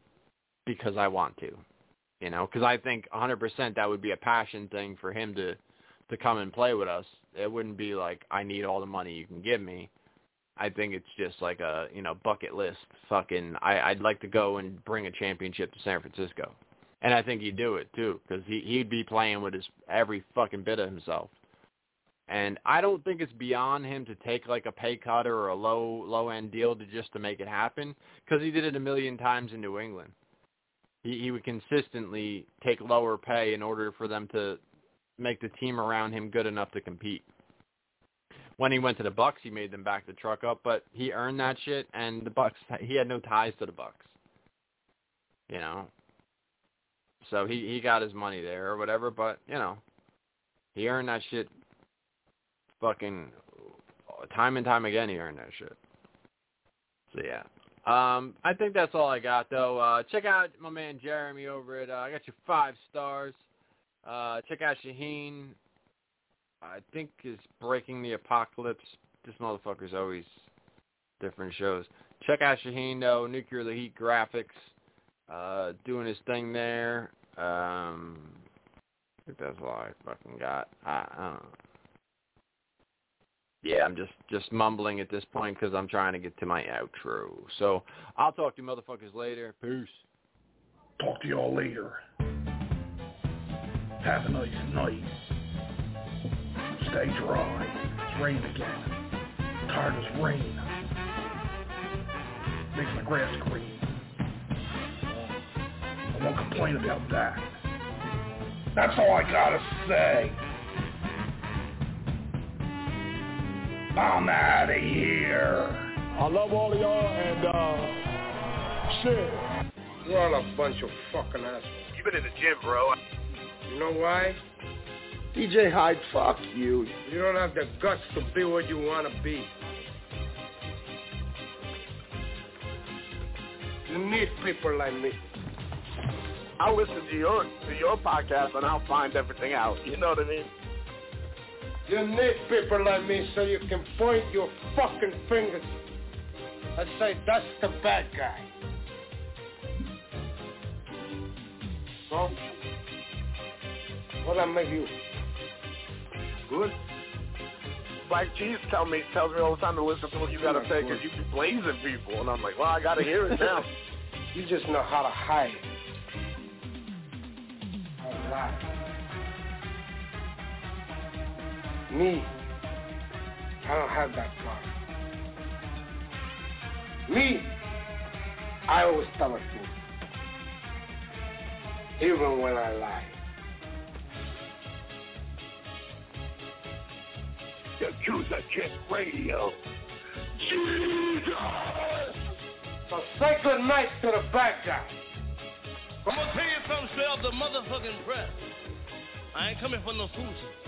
because I want to. You know, because I think 100% that would be a passion thing for him to to come and play with us. It wouldn't be like I need all the money you can give me. I think it's just like a you know bucket list fucking. I, I'd like to go and bring a championship to San Francisco, and I think he'd do it too because he he'd be playing with his every fucking bit of himself. And I don't think it's beyond him to take like a pay cut or a low low end deal to just to make it happen because he did it a million times in New England. He he would consistently take lower pay in order for them to make the team around him good enough to compete when he went to the Bucs, he made them back the truck up, but he earned that shit, and the Bucs he had no ties to the Bucs. You know, so he he got his money there or whatever, but you know, he earned that shit. Fucking time and time again, he earned that shit. So yeah. Um, I think that's all I got though. Uh, check out my man Jeremy over at uh, I got you five stars. Uh, check out Shaheen I think is Breaking the Apocalypse. This motherfucker's always different shows. Check out Shaheen though, Nuclear the Heat graphics, uh, doing his thing there. Um, I think that's all I fucking got. I, I don't know. Yeah, I'm just just mumbling at this point because I'm trying to get to my outro. So I'll talk to you motherfuckers later. Peace. Talk to y'all later. Have a nice night. Stay dry. It's raining again. tired as rain. Makes my grass green. I won't complain about that. That's all I gotta say. I'm out of here. I love all of y'all and uh shit. You're all a bunch of fucking assholes. You've been in the gym, bro. You know why? DJ Hyde, fuck you. You don't have the guts to be what you want to be. You need people like me. I'll listen to your to your podcast and I'll find everything out. You know what I mean? You need people like me so you can point your fucking fingers and say that's the bad guy. So, what I make you? good. Black Cheese tell me tells me all the time to listen to what you gotta say because you be blazing people, and I'm like, well, I gotta hear it now. you just know how to hide, God. Me, I don't have that car. Me, I always tell the truth, even when I lie. The Yakuza Kick Radio. Jesus! So say good night to the bad guy. I'm gonna tell you something straight off the motherfucking press. I ain't coming for no foolishness.